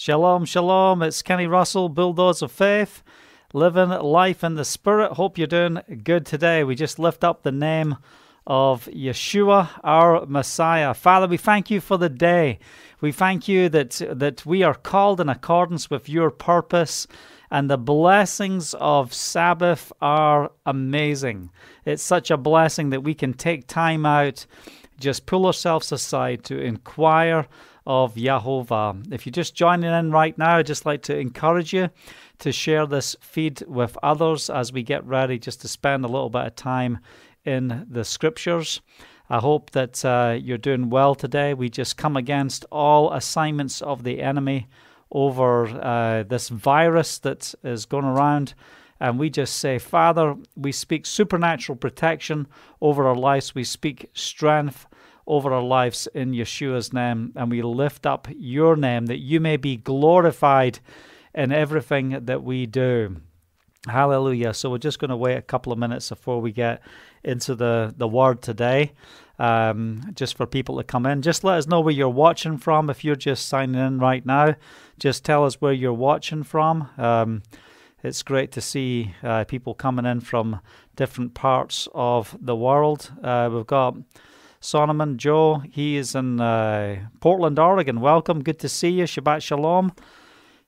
Shalom, shalom. It's Kenny Russell, Bulldozer of Faith, living life in the Spirit. Hope you're doing good today. We just lift up the name of Yeshua, our Messiah. Father, we thank you for the day. We thank you that, that we are called in accordance with your purpose and the blessings of Sabbath are amazing. It's such a blessing that we can take time out, just pull ourselves aside to inquire of Yahovah. If you're just joining in right now, I'd just like to encourage you to share this feed with others as we get ready just to spend a little bit of time in the scriptures. I hope that uh, you're doing well today. We just come against all assignments of the enemy over uh, this virus that is going around. And we just say, Father, we speak supernatural protection over our lives. We speak strength over our lives in Yeshua's name. And we lift up your name that you may be glorified in everything that we do. Hallelujah. So we're just going to wait a couple of minutes before we get into the, the word today um, just for people to come in. Just let us know where you're watching from. If you're just signing in right now, just tell us where you're watching from. Um, it's great to see uh, people coming in from different parts of the world. Uh, we've got Solomon Joe. He is in uh, Portland, Oregon. Welcome. Good to see you. Shabbat Shalom.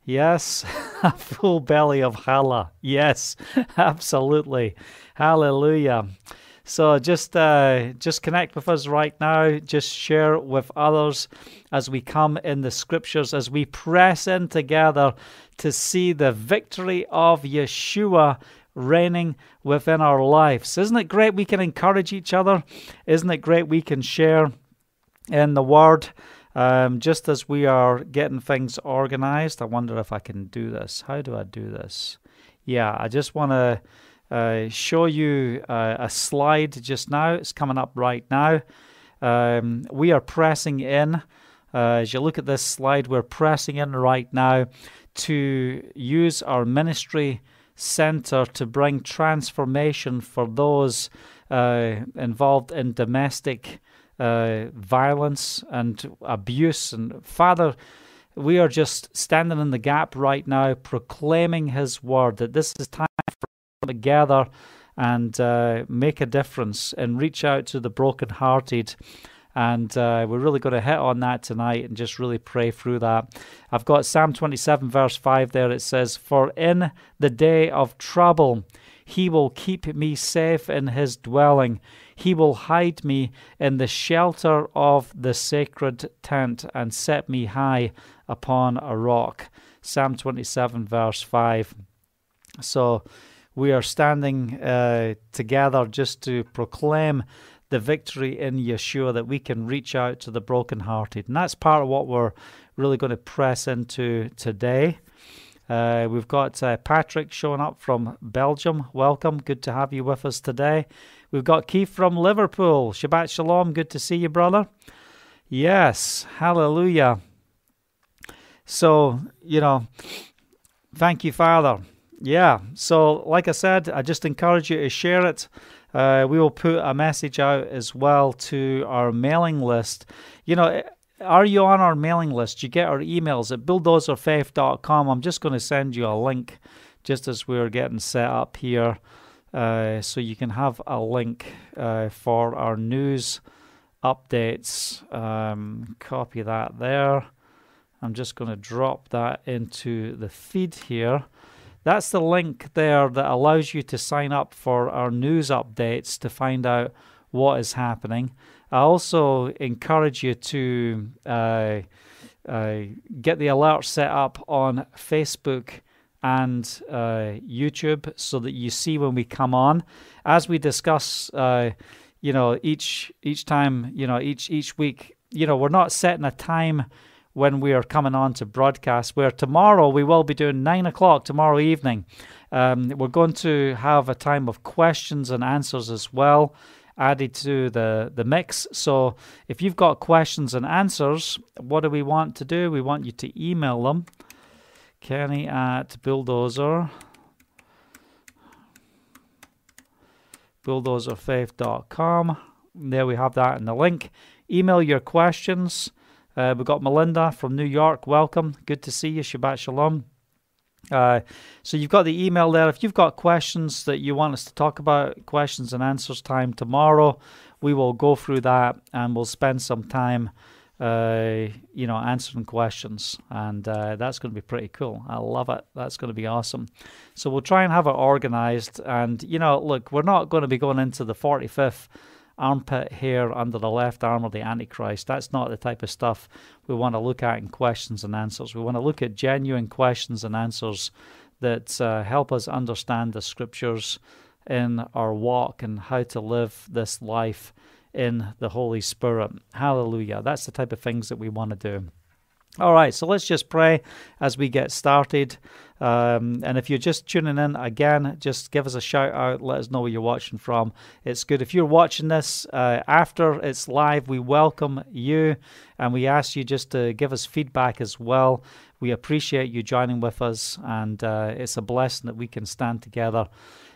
Yes, a full belly of challah. Yes, absolutely. Hallelujah. So just uh, just connect with us right now. Just share with others as we come in the scriptures, as we press in together to see the victory of Yeshua reigning within our lives. Isn't it great we can encourage each other? Isn't it great we can share in the Word? Um, just as we are getting things organized, I wonder if I can do this. How do I do this? Yeah, I just want to uh, show you uh, a slide just now. It's coming up right now. Um, we are pressing in. Uh, as you look at this slide, we're pressing in right now to use our ministry center to bring transformation for those uh, involved in domestic uh, violence and abuse. And Father, we are just standing in the gap right now, proclaiming His word that this is time for together and uh, make a difference and reach out to the brokenhearted. And uh, we're really going to hit on that tonight and just really pray through that. I've got Psalm 27, verse 5 there. It says, For in the day of trouble, he will keep me safe in his dwelling. He will hide me in the shelter of the sacred tent and set me high upon a rock. Psalm 27, verse 5. So, we are standing uh, together just to proclaim the victory in Yeshua that we can reach out to the brokenhearted. And that's part of what we're really going to press into today. Uh, we've got uh, Patrick showing up from Belgium. Welcome. Good to have you with us today. We've got Keith from Liverpool. Shabbat Shalom. Good to see you, brother. Yes. Hallelujah. So, you know, thank you, Father. Yeah. So, like I said, I just encourage you to share it. Uh, we will put a message out as well to our mailing list. You know, are you on our mailing list? You get our emails at bulldozerfaith.com. I'm just going to send you a link just as we're getting set up here. Uh, so you can have a link uh, for our news updates. Um, copy that there. I'm just going to drop that into the feed here. That's the link there that allows you to sign up for our news updates to find out what is happening. I also encourage you to uh, uh, get the alerts set up on Facebook and uh, YouTube so that you see when we come on. As we discuss, uh, you know, each each time, you know, each each week, you know, we're not setting a time when we are coming on to broadcast. Where tomorrow we will be doing nine o'clock tomorrow evening. Um, we're going to have a time of questions and answers as well added to the, the mix. So if you've got questions and answers, what do we want to do? We want you to email them. Kenny at bulldozer. bulldozerfaith.com. There we have that in the link. Email your questions Uh, we've got Melinda from New York. Welcome. Good to see you. Shabbat Shalom. Uh, so you've got the email there. If you've got questions that you want us to talk about, questions and answers time tomorrow, we will go through that and we'll spend some time, uh, you know, answering questions, and uh, that's going to be pretty cool. I love it. That's going to be awesome. So we'll try and have it organized, and you know, look, we're not going to be going into the 45th armpit hair under the left arm of the Antichrist. That's not the type of stuff we want to look at in questions and answers. We want to look at genuine questions and answers that uh, help us understand the scriptures in our walk and how to live this life in the Holy Spirit. Hallelujah. That's the type of things that we want to do. All right, so let's just pray as we get started. Um, and if you're just tuning in again, just give us a shout out. Let us know where you're watching from. It's good. If you're watching this uh, after it's live, we welcome you and we ask you just to give us feedback as well. We appreciate you joining with us, and uh, it's a blessing that we can stand together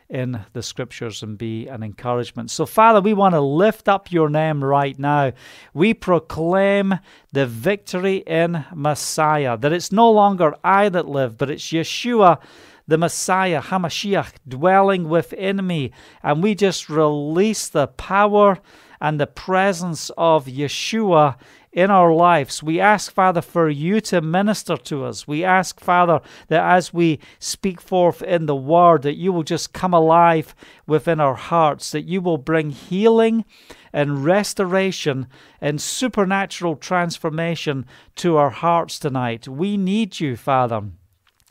in the scriptures and be an encouragement. So, Father, we want to lift up your name right now. We proclaim the victory in Messiah, that it's no longer I that live, but it's Yeshua the Messiah, Hamashiach, dwelling within me. And we just release the power and the presence of Yeshua in our lives. We ask, Father, for you to minister to us. We ask, Father, that as we speak forth in the word, that you will just come alive within our hearts, that you will bring healing and restoration and supernatural transformation to our hearts tonight. We need you, Father.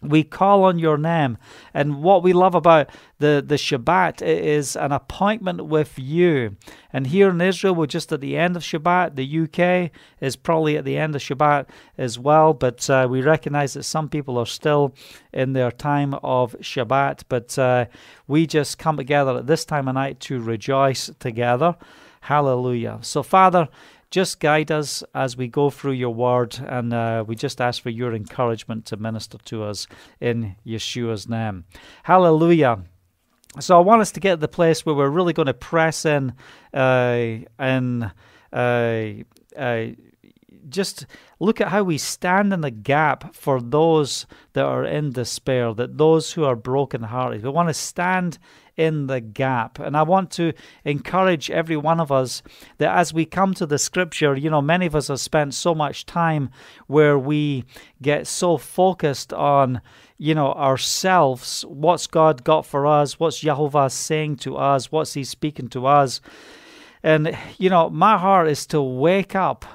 We call on your name. And what we love about the, the Shabbat is an appointment with you. And here in Israel, we're just at the end of Shabbat. The UK is probably at the end of Shabbat as well. But uh, we recognize that some people are still in their time of Shabbat. But uh, we just come together at this time of night to rejoice together. Hallelujah. So, Father, just guide us as we go through your word, and uh, we just ask for your encouragement to minister to us in Yeshua's name. Hallelujah. So I want us to get to the place where we're really going to press in uh, and uh, uh, just look at how we stand in the gap for those that are in despair, that those who are brokenhearted. We want to stand in the gap. And I want to encourage every one of us that as we come to the scripture, you know, many of us have spent so much time where we get so focused on, you know, ourselves. What's God got for us? What's Jehovah saying to us? What's He speaking to us? And, you know, my heart is to wake up.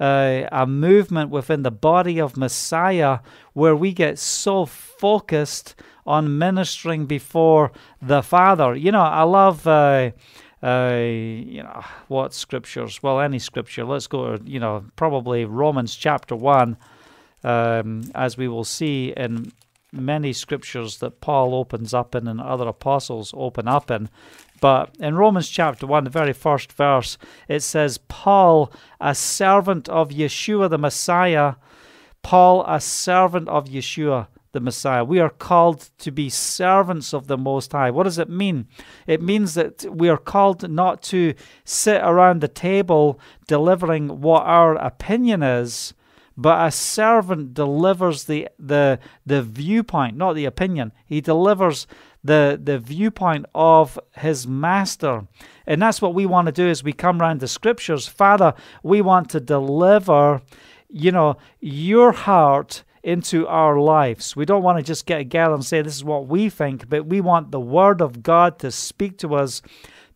Uh, a movement within the body of Messiah where we get so focused on ministering before the Father. You know, I love. Uh, uh, you know what scriptures? Well, any scripture. Let's go. To, You know, probably Romans chapter one, um, as we will see in many scriptures that Paul opens up in and other apostles open up in. But in Romans chapter 1, the very first verse, it says, Paul, a servant of Yeshua the Messiah, Paul, a servant of Yeshua the Messiah. We are called to be servants of the Most High. What does it mean? It means that we are called not to sit around the table delivering what our opinion is, but a servant delivers the, the, the viewpoint, not the opinion. He delivers the, the viewpoint of his master. And that's what we want to do as we come around the scriptures. Father, we want to deliver, you know, your heart into our lives. We don't want to just get together and say this is what we think, but we want the Word of God to speak to us,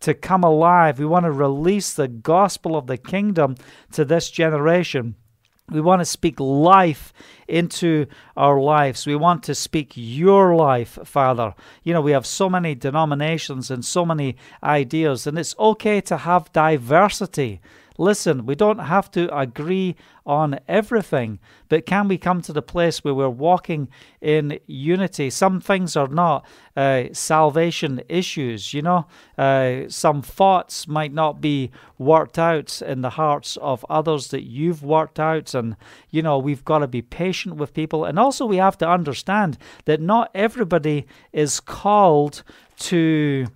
to come alive. We want to release the gospel of the kingdom to this generation. We want to speak life into our lives. We want to speak your life, Father. You know, we have so many denominations and so many ideas, and it's okay to have diversity. Listen, we don't have to agree on everything, but can we come to the place where we're walking in unity? Some things are not uh, salvation issues, you know. Uh, some thoughts might not be worked out in the hearts of others that you've worked out, and, you know, we've got to be patient with people. And also, we have to understand that not everybody is called to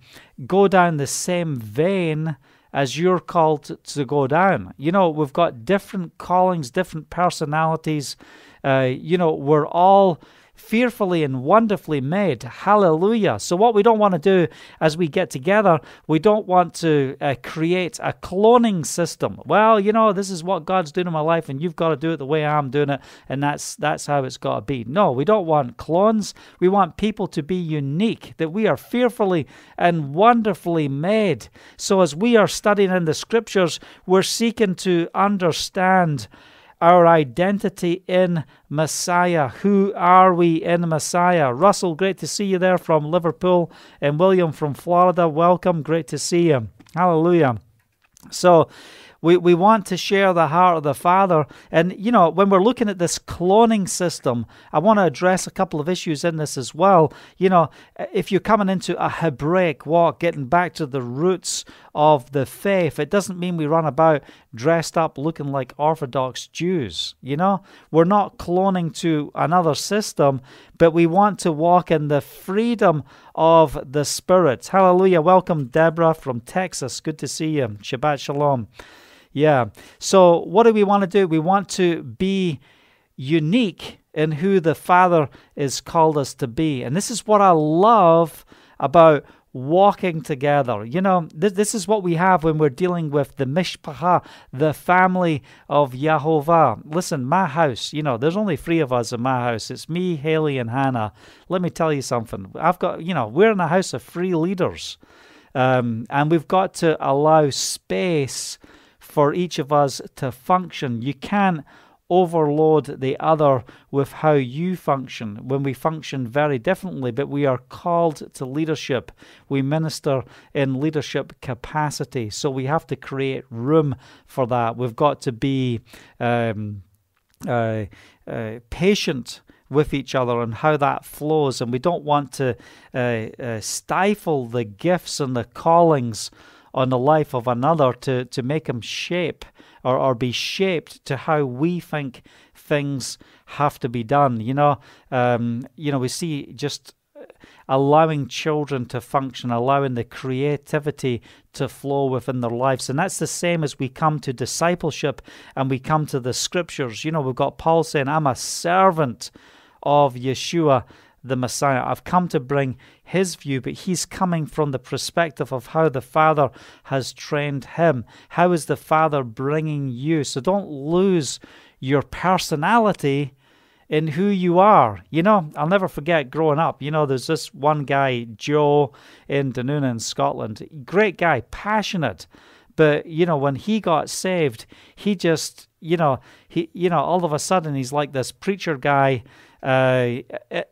go down the same vein as you're called to, go down. You know, we've got different callings, different personalities. Uh, you know, we're all fearfully and wonderfully made. Hallelujah. So, what we don't want to do as we get together, we don't want to uh, create a cloning system. Well, you know, this is what God's doing in my life, and you've got to do it the way I'm doing it, and that's that's how it's got to be. No, we don't want clones. We want people to be unique, that we are fearfully and wonderfully made. So, as we are studying in the scriptures, we're seeking to understand our identity in Messiah. Who are we in Messiah? Russell, great to see you there from Liverpool, and William from Florida. Welcome, great to see you. Hallelujah. So, we, we want to share the heart of the Father. And, you know, when we're looking at this cloning system, I want to address a couple of issues in this as well. You know, if you're coming into a Hebraic walk, getting back to the roots of the faith, it doesn't mean we run about dressed up looking like Orthodox Jews. You know, we're not cloning to another system, but we want to walk in the freedom of the Spirit. Hallelujah. Welcome, Deborah from Texas. Good to see you. Shabbat Shalom. Yeah. So, what do we want to do? We want to be unique in who the Father is called us to be. And this is what I love about walking together. You know, th- this is what we have when we're dealing with the mishpacha, the family of Yahovah. Listen, my house, you know, there's only three of us in my house. It's me, Haley, and Hannah. Let me tell you something. I've got, you know, we're in a house of three leaders. Um, and we've got to allow space for each of us to function. You can't overload the other with how you function when we function very differently, but we are called to leadership. We minister in leadership capacity. So we have to create room for that. We've got to be um, uh, uh, patient with each other and how that flows. And we don't want to uh, uh stifle the gifts and the callings on the life of another to, to make them shape or, or be shaped to how we think things have to be done. You know, um, you know, we see just allowing children to function, allowing the creativity to flow within their lives. And that's the same as we come to discipleship and we come to the scriptures. You know, we've got Paul saying, I'm a servant of Yeshua the Messiah. I've come to bring his view, but he's coming from the perspective of how the Father has trained him. How is the Father bringing you? So don't lose your personality in who you are. You know, I'll never forget growing up. You know, there's this one guy, Joe, in Dunoon in Scotland. Great guy, passionate. But, you know, when he got saved, he just, you know, he, you know, all of a sudden he's like this preacher guy uh,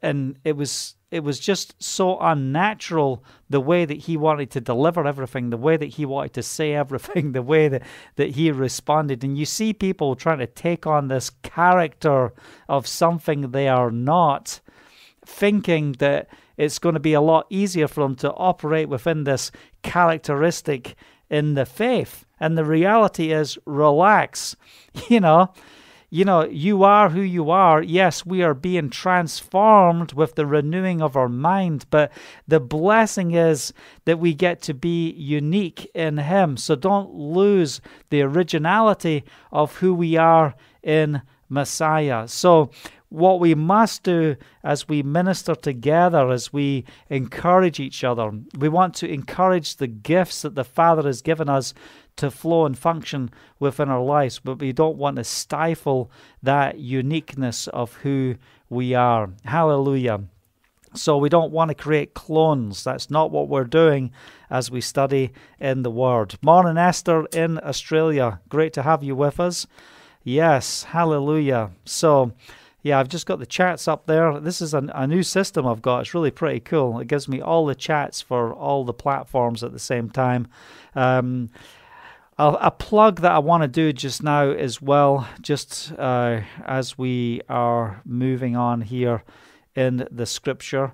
and it was it was just so unnatural the way that he wanted to deliver everything, the way that he wanted to say everything, the way that, that he responded. And you see people trying to take on this character of something they are not, thinking that it's going to be a lot easier for them to operate within this characteristic in the faith. And the reality is, relax. You know, you know, you are who you are. Yes, we are being transformed with the renewing of our mind, but the blessing is that we get to be unique in Him. So don't lose the originality of who we are in Messiah. So, what we must do as we minister together, as we encourage each other, we want to encourage the gifts that the Father has given us to flow and function within our lives, but we don't want to stifle that uniqueness of who we are. Hallelujah. So we don't want to create clones. That's not what we're doing as we study in the Word. Morning, Esther in Australia. Great to have you with us. Yes, hallelujah. So, yeah, I've just got the chats up there. This is a, a, new system I've got. It's really pretty cool. It gives me all the chats for all the platforms at the same time. Um, a, a plug that I want to do just now as well, just uh, as we are moving on here in the scripture.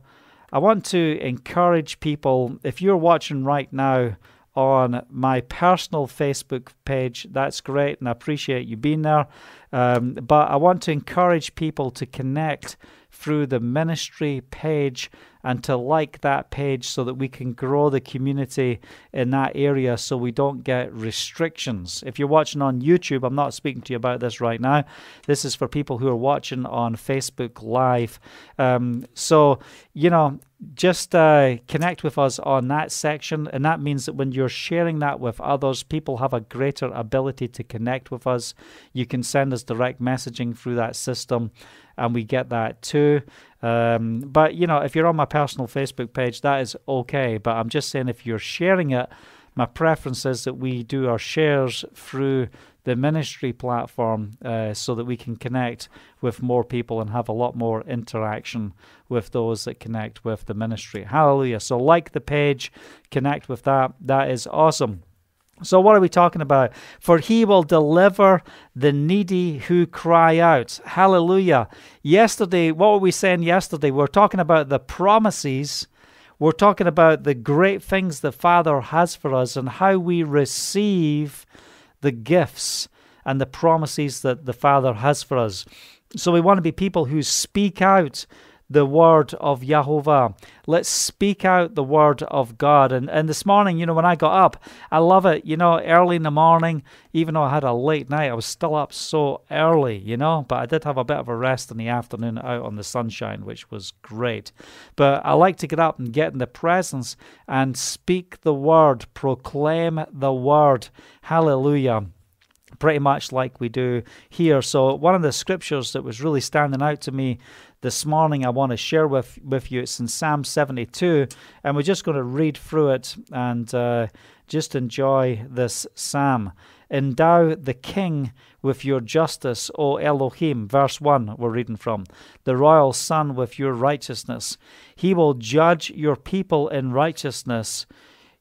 I want to encourage people, if you're watching right now on my personal Facebook page, that's great, and I appreciate you being there. Um, but I want to encourage people to connect through the ministry page and to like that page so that we can grow the community in that area so we don't get restrictions. If you're watching on YouTube, I'm not speaking to you about this right now. This is for people who are watching on Facebook Live. Um, so, you know, just uh, connect with us on that section. And that means that when you're sharing that with others, people have a greater ability to connect with us. You can send us direct messaging through that system and we get that too. Um, but you know, if you're on my personal Facebook page, that is okay. But I'm just saying, if you're sharing it, my preference is that we do our shares through the ministry platform uh, so that we can connect with more people and have a lot more interaction with those that connect with the ministry. Hallelujah. So, like the page, connect with that. That is awesome. So, what are we talking about? For he will deliver the needy who cry out. Hallelujah. Yesterday, what were we saying yesterday? We are talking about the promises. We're talking about the great things the Father has for us and how we receive the gifts and the promises that the Father has for us. So, we want to be people who speak out the word of Yahovah. Let's speak out the word of God. And, and this morning, you know, when I got up, I love it. You know, early in the morning, even though I had a late night, I was still up so early, you know, but I did have a bit of a rest in the afternoon out on the sunshine, which was great. But I like to get up and get in the presence and speak the word, proclaim the word. Hallelujah pretty much like we do here. So, one of the scriptures that was really standing out to me this morning I want to share with, with you. It's in Psalm 72, and we're just going to read through it and uh, just enjoy this psalm. Endow the king with your justice, O Elohim. Verse 1, we're reading from. The royal son with your righteousness. He will judge your people in righteousness,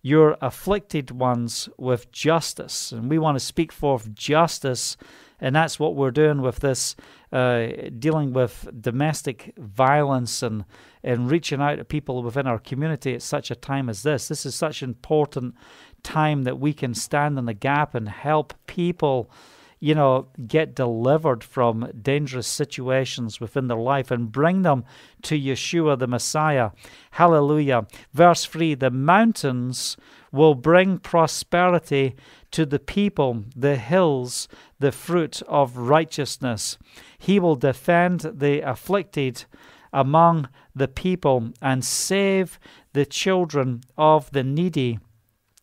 your afflicted ones with justice. And we want to speak forth justice and that's what we're doing with this, uh, dealing with domestic violence and, and reaching out to people within our community at such a time as this. This is such an important time that we can stand in the gap and help people you know, get delivered from dangerous situations within their life and bring them to Yeshua the Messiah. Hallelujah. Verse 3 The mountains will bring prosperity to the people, the hills, the fruit of righteousness. He will defend the afflicted among the people and save the children of the needy.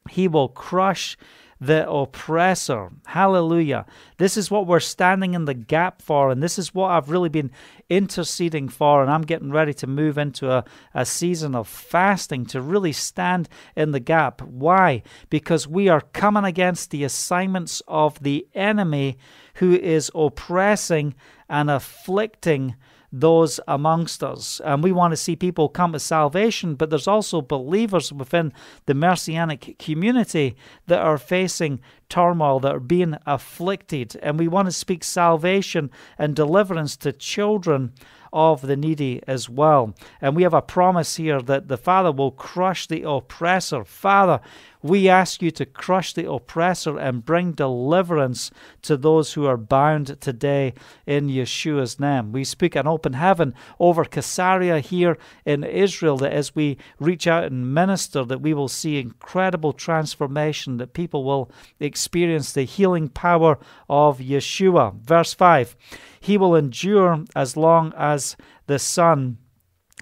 He will crush the oppressor. Hallelujah. This is what we're standing in the gap for, and this is what I've really been interceding for. And I'm getting ready to move into a, a season of fasting to really stand in the gap. Why? Because we are coming against the assignments of the enemy who is oppressing and afflicting those amongst us. And we want to see people come to salvation, but there's also believers within the Messianic community that are facing turmoil, that are being afflicted. And we want to speak salvation and deliverance to children of the needy as well. And we have a promise here that the Father will crush the oppressor. Father, we ask you to crush the oppressor and bring deliverance to those who are bound today in Yeshua's name. We speak an open heaven over Caesarea here in Israel that as we reach out and minister that we will see incredible transformation that people will experience the healing power of Yeshua. Verse 5 he will endure as long as the sun,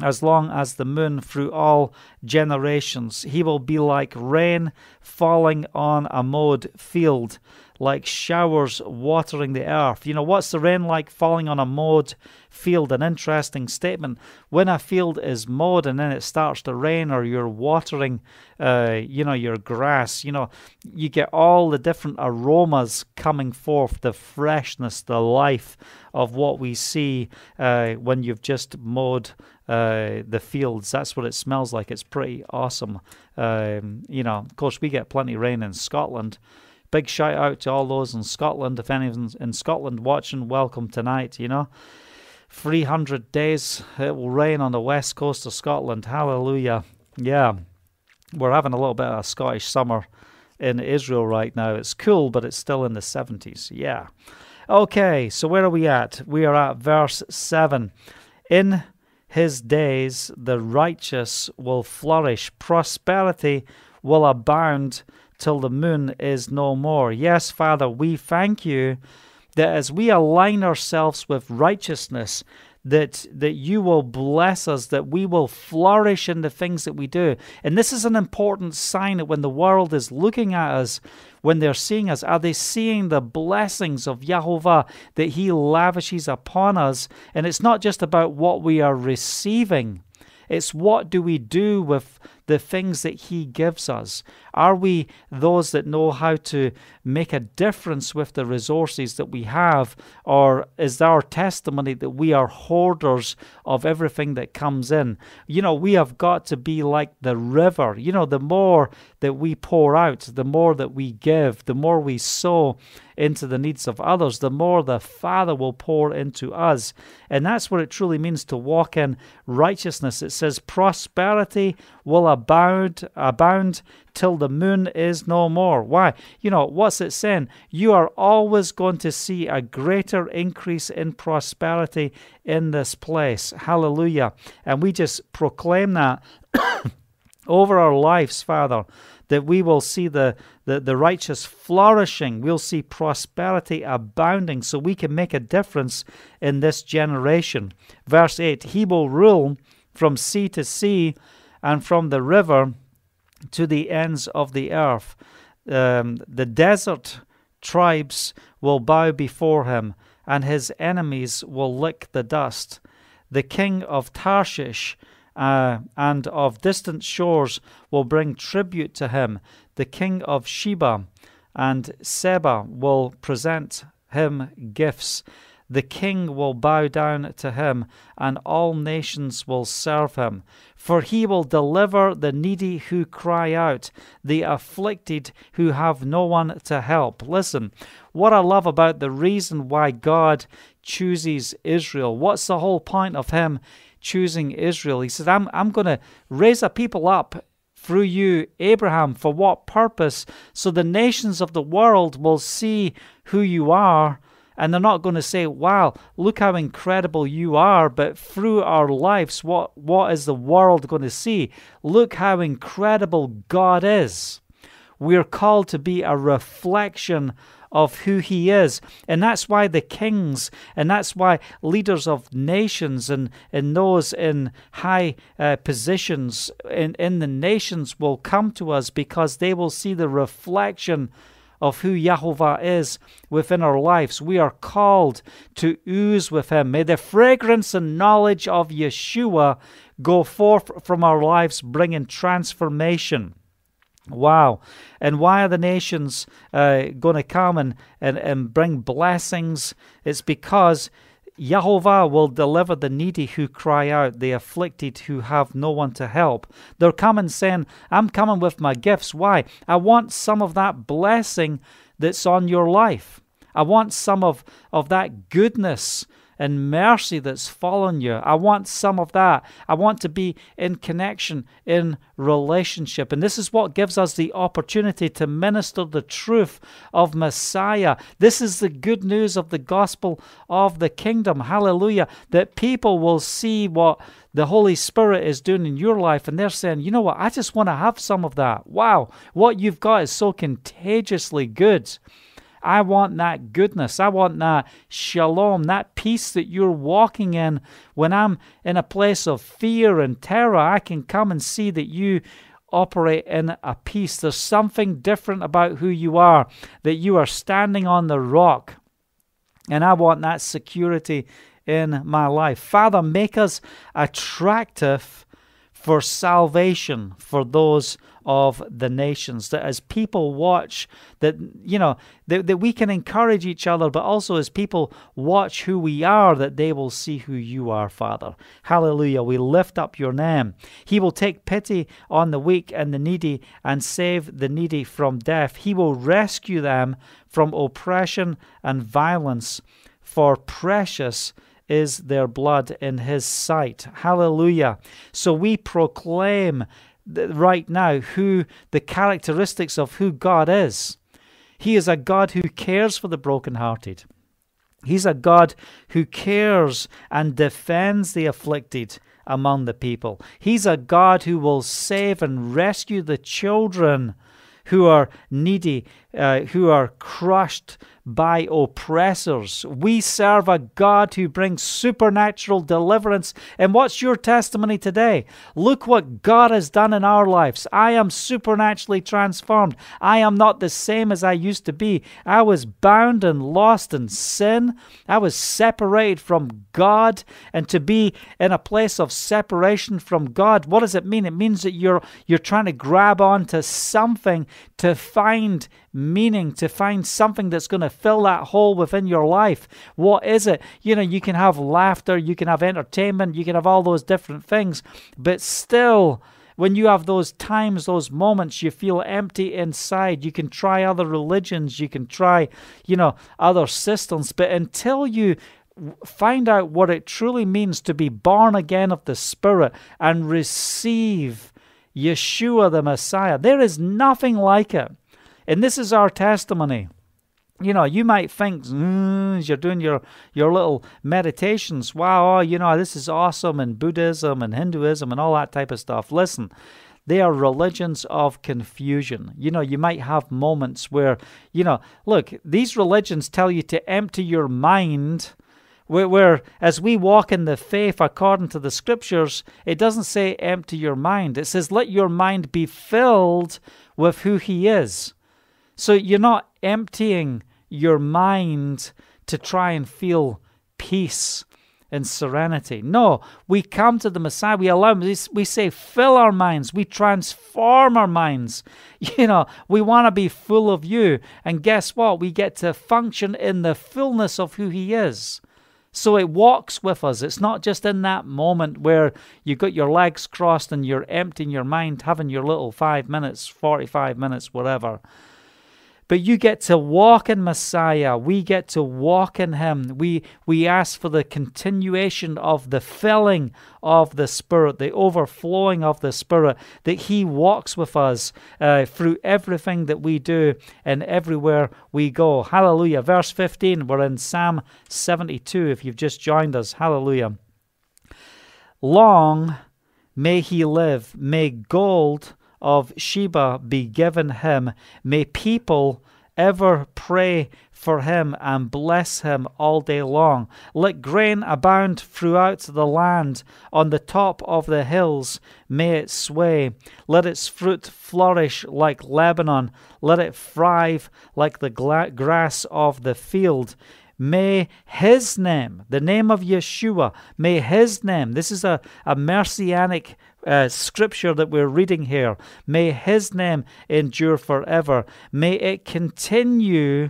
as long as the moon through all generations. He will be like rain falling on a mowed field, like showers watering the earth. You know, what's the rain like falling on a mowed field? An interesting statement. When a field is mowed and then it starts to rain, or you're watering, uh, you know, your grass, you know, you get all the different aromas coming forth, the freshness, the life of what we see uh, when you've just mowed uh, the fields. That's what it smells like. It's pretty awesome. Um, you know, of course, we get plenty of rain in Scotland. Big shout out to all those in Scotland. If anyone's in Scotland watching, welcome tonight. You know, 300 days it will rain on the west coast of Scotland. Hallelujah. Yeah, we're having a little bit of a Scottish summer in Israel right now. It's cool, but it's still in the 70s. Yeah. Okay, so where are we at? We are at verse 7. In his days the righteous will flourish, prosperity will abound till the moon is no more. Yes, Father, we thank you that as we align ourselves with righteousness, that that you will bless us, that we will flourish in the things that we do. And this is an important sign that when the world is looking at us, when they're seeing us, are they seeing the blessings of Yahovah that He lavishes upon us? And it's not just about what we are receiving. It's what do we do with the things that He gives us? Are we those that know how to make a difference with the resources that we have? Or is our testimony that we are hoarders of everything that comes in? You know, we have got to be like the river. You know, the more that we pour out, the more that we give, the more we sow into the needs of others, the more the Father will pour into us. And that's what it truly means to walk in righteousness. It says prosperity will abound, abound till the moon is no more. Why? You know, what's it saying? You are always going to see a greater increase in prosperity in this place. Hallelujah. And we just proclaim that over our lives, Father, that we will see the, the, the righteous flourishing. We'll see prosperity abounding so we can make a difference in this generation. Verse 8 He will rule from sea to sea and from the river to the ends of the earth. Um, the desert tribes will bow before him, and his enemies will lick the dust. The king of Tarshish uh, and of distant shores will bring tribute to him. The king of Sheba and Seba will present him gifts. The king will bow down to him, and all nations will serve him. For he will deliver the needy who cry out, the afflicted who have no one to help. Listen, what I love about the reason why God chooses Israel, what's the whole point of him choosing Israel? He says, I'm, I'm going to raise a people up through you, Abraham, for what purpose? So the nations of the world will see who you are and they're not going to say, wow, look how incredible you are. But through our lives, what, what is the world going to see? Look how incredible God is. We're called to be a reflection of who he is. And that's why the kings and that's why leaders of nations and, and those in high uh, positions in, in the nations will come to us because they will see the reflection of who Yahovah is within our lives. We are called to ooze with Him. May the fragrance and knowledge of Yeshua go forth from our lives, bringing transformation. Wow. And why are the nations uh, going to come and, and, and bring blessings? It's because Yahovah will deliver the needy who cry out, the afflicted who have no one to help. They're coming saying, I'm coming with my gifts. Why? I want some of that blessing that's on your life. I want some of, of that goodness and mercy that's fallen you. I want some of that. I want to be in connection, in relationship. And this is what gives us the opportunity to minister the truth of Messiah. This is the good news of the gospel of the kingdom. Hallelujah. That people will see what the Holy Spirit is doing in your life, and they're saying, you know what, I just want to have some of that. Wow, what you've got is so contagiously good. I want that goodness. I want that shalom, that peace that you're walking in. When I'm in a place of fear and terror, I can come and see that you operate in a peace. There's something different about who you are, that you are standing on the rock. And I want that security in my life. Father, make us attractive for salvation for those of the nations. That as people watch, that you know that, that we can encourage each other, but also as people watch who we are, that they will see who you are, Father. Hallelujah. We lift up your name. He will take pity on the weak and the needy and save the needy from death. He will rescue them from oppression and violence. For precious is their blood in his sight. Hallelujah. So we proclaim right now who the characteristics of who God is. He is a God who cares for the brokenhearted. He's a God who cares and defends the afflicted among the people. He's a God who will save and rescue the children who are needy, uh, who are crushed by oppressors. We serve a God who brings supernatural deliverance. And what's your testimony today? Look what God has done in our lives. I am supernaturally transformed. I am not the same as I used to be. I was bound and lost in sin. I was separated from God. And to be in a place of separation from God, what does it mean? It means that you're you're trying to grab onto something to find meaning, to find something that's going to fill that hole within your life. What is it? You know, you can have laughter, you can have entertainment, you can have all those different things, but still, when you have those times, those moments, you feel empty inside. You can try other religions, you can try, you know, other systems, but until you find out what it truly means to be born again of the Spirit and receive Yeshua the Messiah, there is nothing like it. And this is our testimony. You know, you might think mm, as you're doing your, your little meditations, wow, you know, this is awesome, and Buddhism and Hinduism and all that type of stuff. Listen, they are religions of confusion. You know, you might have moments where, you know, look, these religions tell you to empty your mind. Where, where, as we walk in the faith according to the scriptures, it doesn't say empty your mind. It says let your mind be filled with who He is. So you're not emptying your mind to try and feel peace and serenity. No, we come to the Messiah. We allow him. We say, fill our minds. We transform our minds. You know, we want to be full of you. And guess what? We get to function in the fullness of who He is. So it walks with us. It's not just in that moment where you've got your legs crossed and you're emptying your mind, having your little five minutes, 45 minutes, whatever. But you get to walk in Messiah. We get to walk in Him. We, we ask for the continuation of the filling of the Spirit, the overflowing of the Spirit, that He walks with us uh, through everything that we do and everywhere we go. Hallelujah. Verse 15, we're in Psalm 72 if you've just joined us. Hallelujah. Long may He live. May gold of Sheba be given him. May people ever pray for him and bless him all day long. Let grain abound throughout the land. On the top of the hills may it sway. Let its fruit flourish like Lebanon. Let it thrive like the gla- grass of the field. May his name, the name of Yeshua, may his name, this is a, a messianic uh, scripture that we're reading here. May his name endure forever. May it continue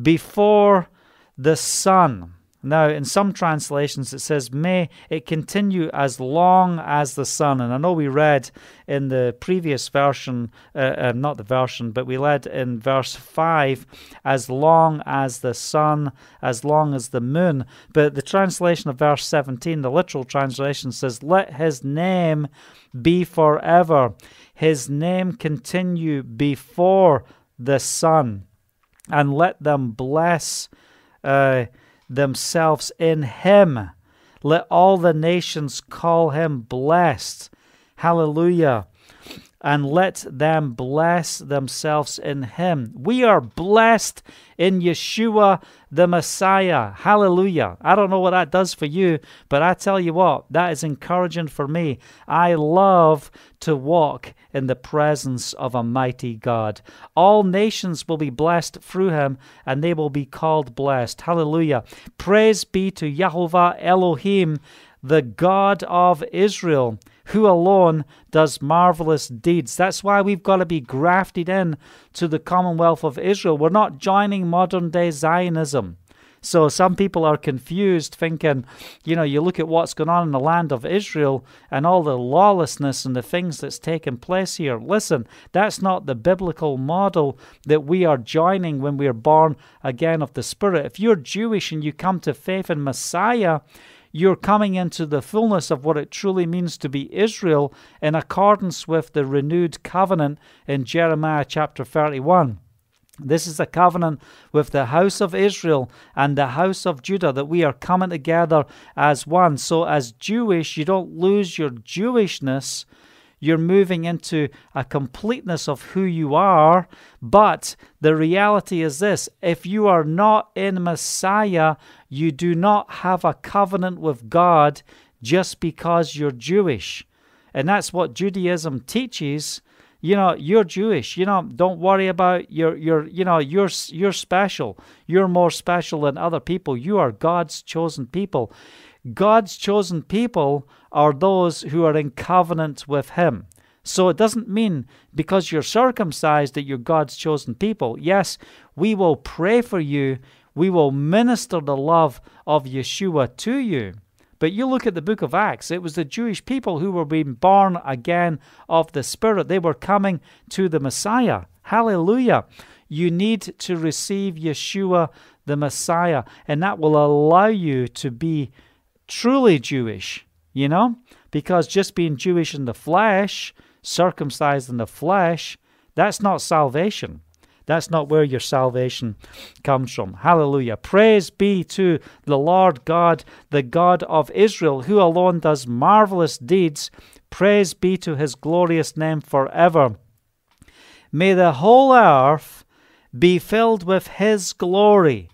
before the sun. Now, in some translations, it says, May it continue as long as the sun. And I know we read in the previous version, uh, uh, not the version, but we read in verse 5, as long as the sun, as long as the moon. But the translation of verse 17, the literal translation says, Let his name be forever, his name continue before the sun, and let them bless. Uh, themselves in him. Let all the nations call him blessed. Hallelujah. And let them bless themselves in him. We are blessed in Yeshua the Messiah. Hallelujah. I don't know what that does for you, but I tell you what, that is encouraging for me. I love to walk in the presence of a mighty God. All nations will be blessed through him, and they will be called blessed. Hallelujah. Praise be to Jehovah Elohim, the God of Israel who alone does marvelous deeds. That's why we've got to be grafted in to the Commonwealth of Israel. We're not joining modern day Zionism. So some people are confused, thinking, you know, you look at what's going on in the land of Israel and all the lawlessness and the things that's taken place here. Listen, that's not the biblical model that we are joining when we are born again of the Spirit. If you're Jewish and you come to faith in Messiah, you're coming into the fullness of what it truly means to be Israel in accordance with the renewed covenant in Jeremiah chapter 31. This is a covenant with the house of Israel and the house of Judah that we are coming together as one. So, as Jewish, you don't lose your Jewishness. You're moving into a completeness of who you are. But the reality is this if you are not in Messiah, you do not have a covenant with God just because you're Jewish. And that's what Judaism teaches. You know you're jewish. You know don't worry about your your you know you're you're special. You're more special than other people. You are god's chosen people god's chosen people are those who are in covenant with him so it doesn't mean because you're circumcised that you're god's chosen people yes we will pray for you we will minister the love of yeshua to you but you look at the book of Acts, it was the Jewish people who were being born again of the Spirit. They were coming to the Messiah. Hallelujah. You need to receive Yeshua the Messiah, and that will allow you to be truly Jewish, you know? Because just being Jewish in the flesh, circumcised in the flesh, that's not salvation. That's not where your salvation comes from. Hallelujah. Praise be to the Lord God, the God of Israel, who alone does marvelous deeds. Praise be to his glorious name forever. May the whole earth be filled with his glory.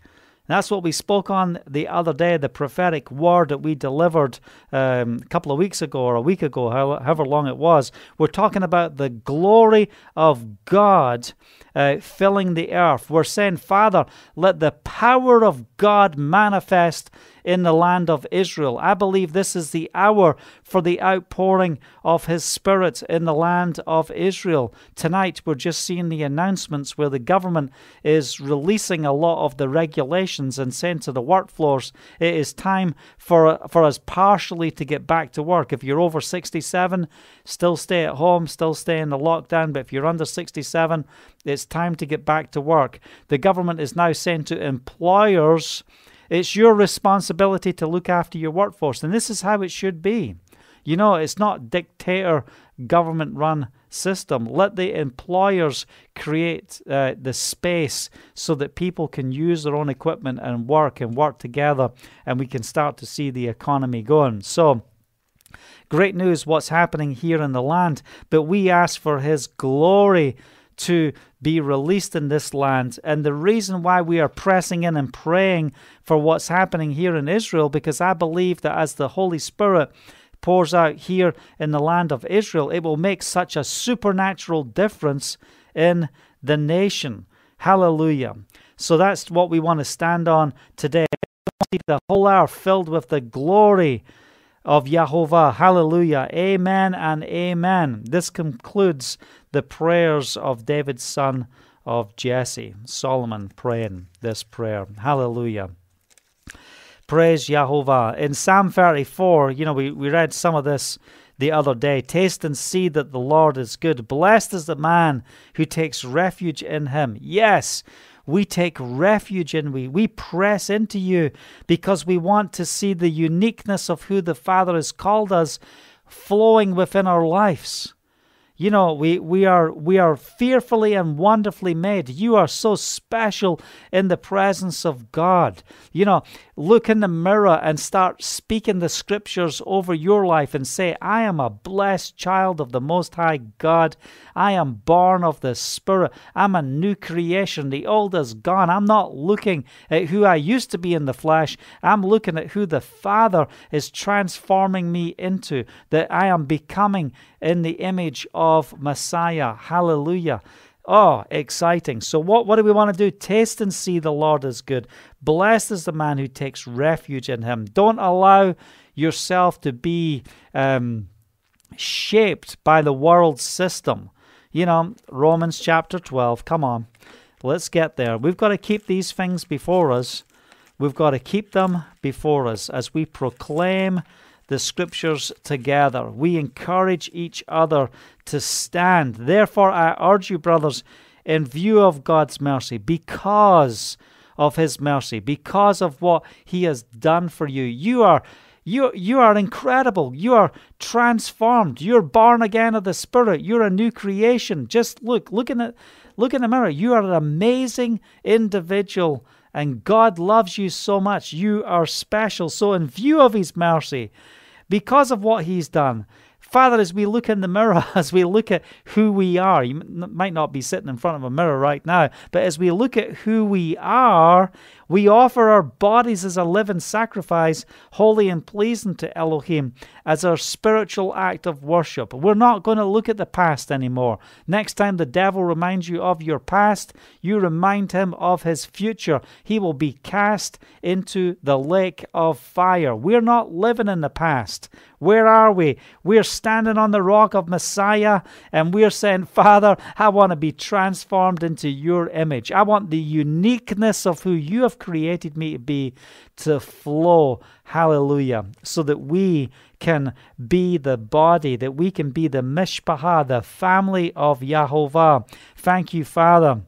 That's what we spoke on the other day, the prophetic word that we delivered um, a couple of weeks ago or a week ago, however long it was. We're talking about the glory of God uh, filling the earth. We're saying, Father, let the power of God manifest in the land of Israel. I believe this is the hour for the outpouring of His Spirit in the land of Israel. Tonight, we're just seeing the announcements where the government is releasing a lot of the regulations and saying to the workforce, it is time for, for us partially to get back to work. If you're over 67, still stay at home, still stay in the lockdown. But if you're under 67, it's time to get back to work. The government is now saying to employers, it's your responsibility to look after your workforce. And this is how it should be. You know, it's not dictator government run system. Let the employers create uh, the space so that people can use their own equipment and work and work together, and we can start to see the economy going. So, great news what's happening here in the land, but we ask for His glory to be released in this land. And the reason why we are pressing in and praying for what's happening here in Israel, because I believe that as the Holy Spirit pours out here in the land of Israel, it will make such a supernatural difference in the nation. Hallelujah. So that's what we want to stand on today. The whole hour filled with the glory of Yahovah. Hallelujah. Amen and amen. This concludes the prayers of David's son of Jesse, Solomon praying this prayer. Hallelujah. Praise Yahovah. In Psalm 34, you know, we, we read some of this the other day. Taste and see that the Lord is good. Blessed is the man who takes refuge in him. Yes, we take refuge in we. We press into you because we want to see the uniqueness of who the Father has called us flowing within our lives. You know, we, we are we are fearfully and wonderfully made. You are so special in the presence of God. You know, look in the mirror and start speaking the scriptures over your life and say, I am a blessed child of the Most High God. I am born of the Spirit. I'm a new creation. The old is gone. I'm not looking at who I used to be in the flesh. I'm looking at who the Father is transforming me into, that I am becoming in the image of Messiah. Hallelujah. Oh, exciting. So, what, what do we want to do? Taste and see the Lord is good. Blessed is the man who takes refuge in him. Don't allow yourself to be um, shaped by the world system. You know, Romans chapter 12. Come on, let's get there. We've got to keep these things before us. We've got to keep them before us as we proclaim the scriptures together. We encourage each other to stand. Therefore, I urge you, brothers, in view of God's mercy, because of his mercy, because of what he has done for you, you are You, you are incredible. You are transformed. You're born again of the Spirit. You're a new creation. Just look, look in the, look in the mirror. You are an amazing individual, and God loves you so much. You are special. So, in view of His mercy, because of what He's done, Father, as we look in the mirror, as we look at who we are, you might not be sitting in front of a mirror right now, but as we look at who we are, we offer our bodies as a living sacrifice, holy and pleasing to Elohim, as our spiritual act of worship. We're not going to look at the past anymore. Next time the devil reminds you of your past, you remind him of his future. He will be cast into the lake of fire. We're not living in the past. Where are we? We're standing on the rock of Messiah and we're saying, Father, I want to be transformed into your image. I want the uniqueness of who you have created me to be to flow. Hallelujah. So that we can be the body, that we can be the mishpachah, the family of Yahovah. Thank you, Father.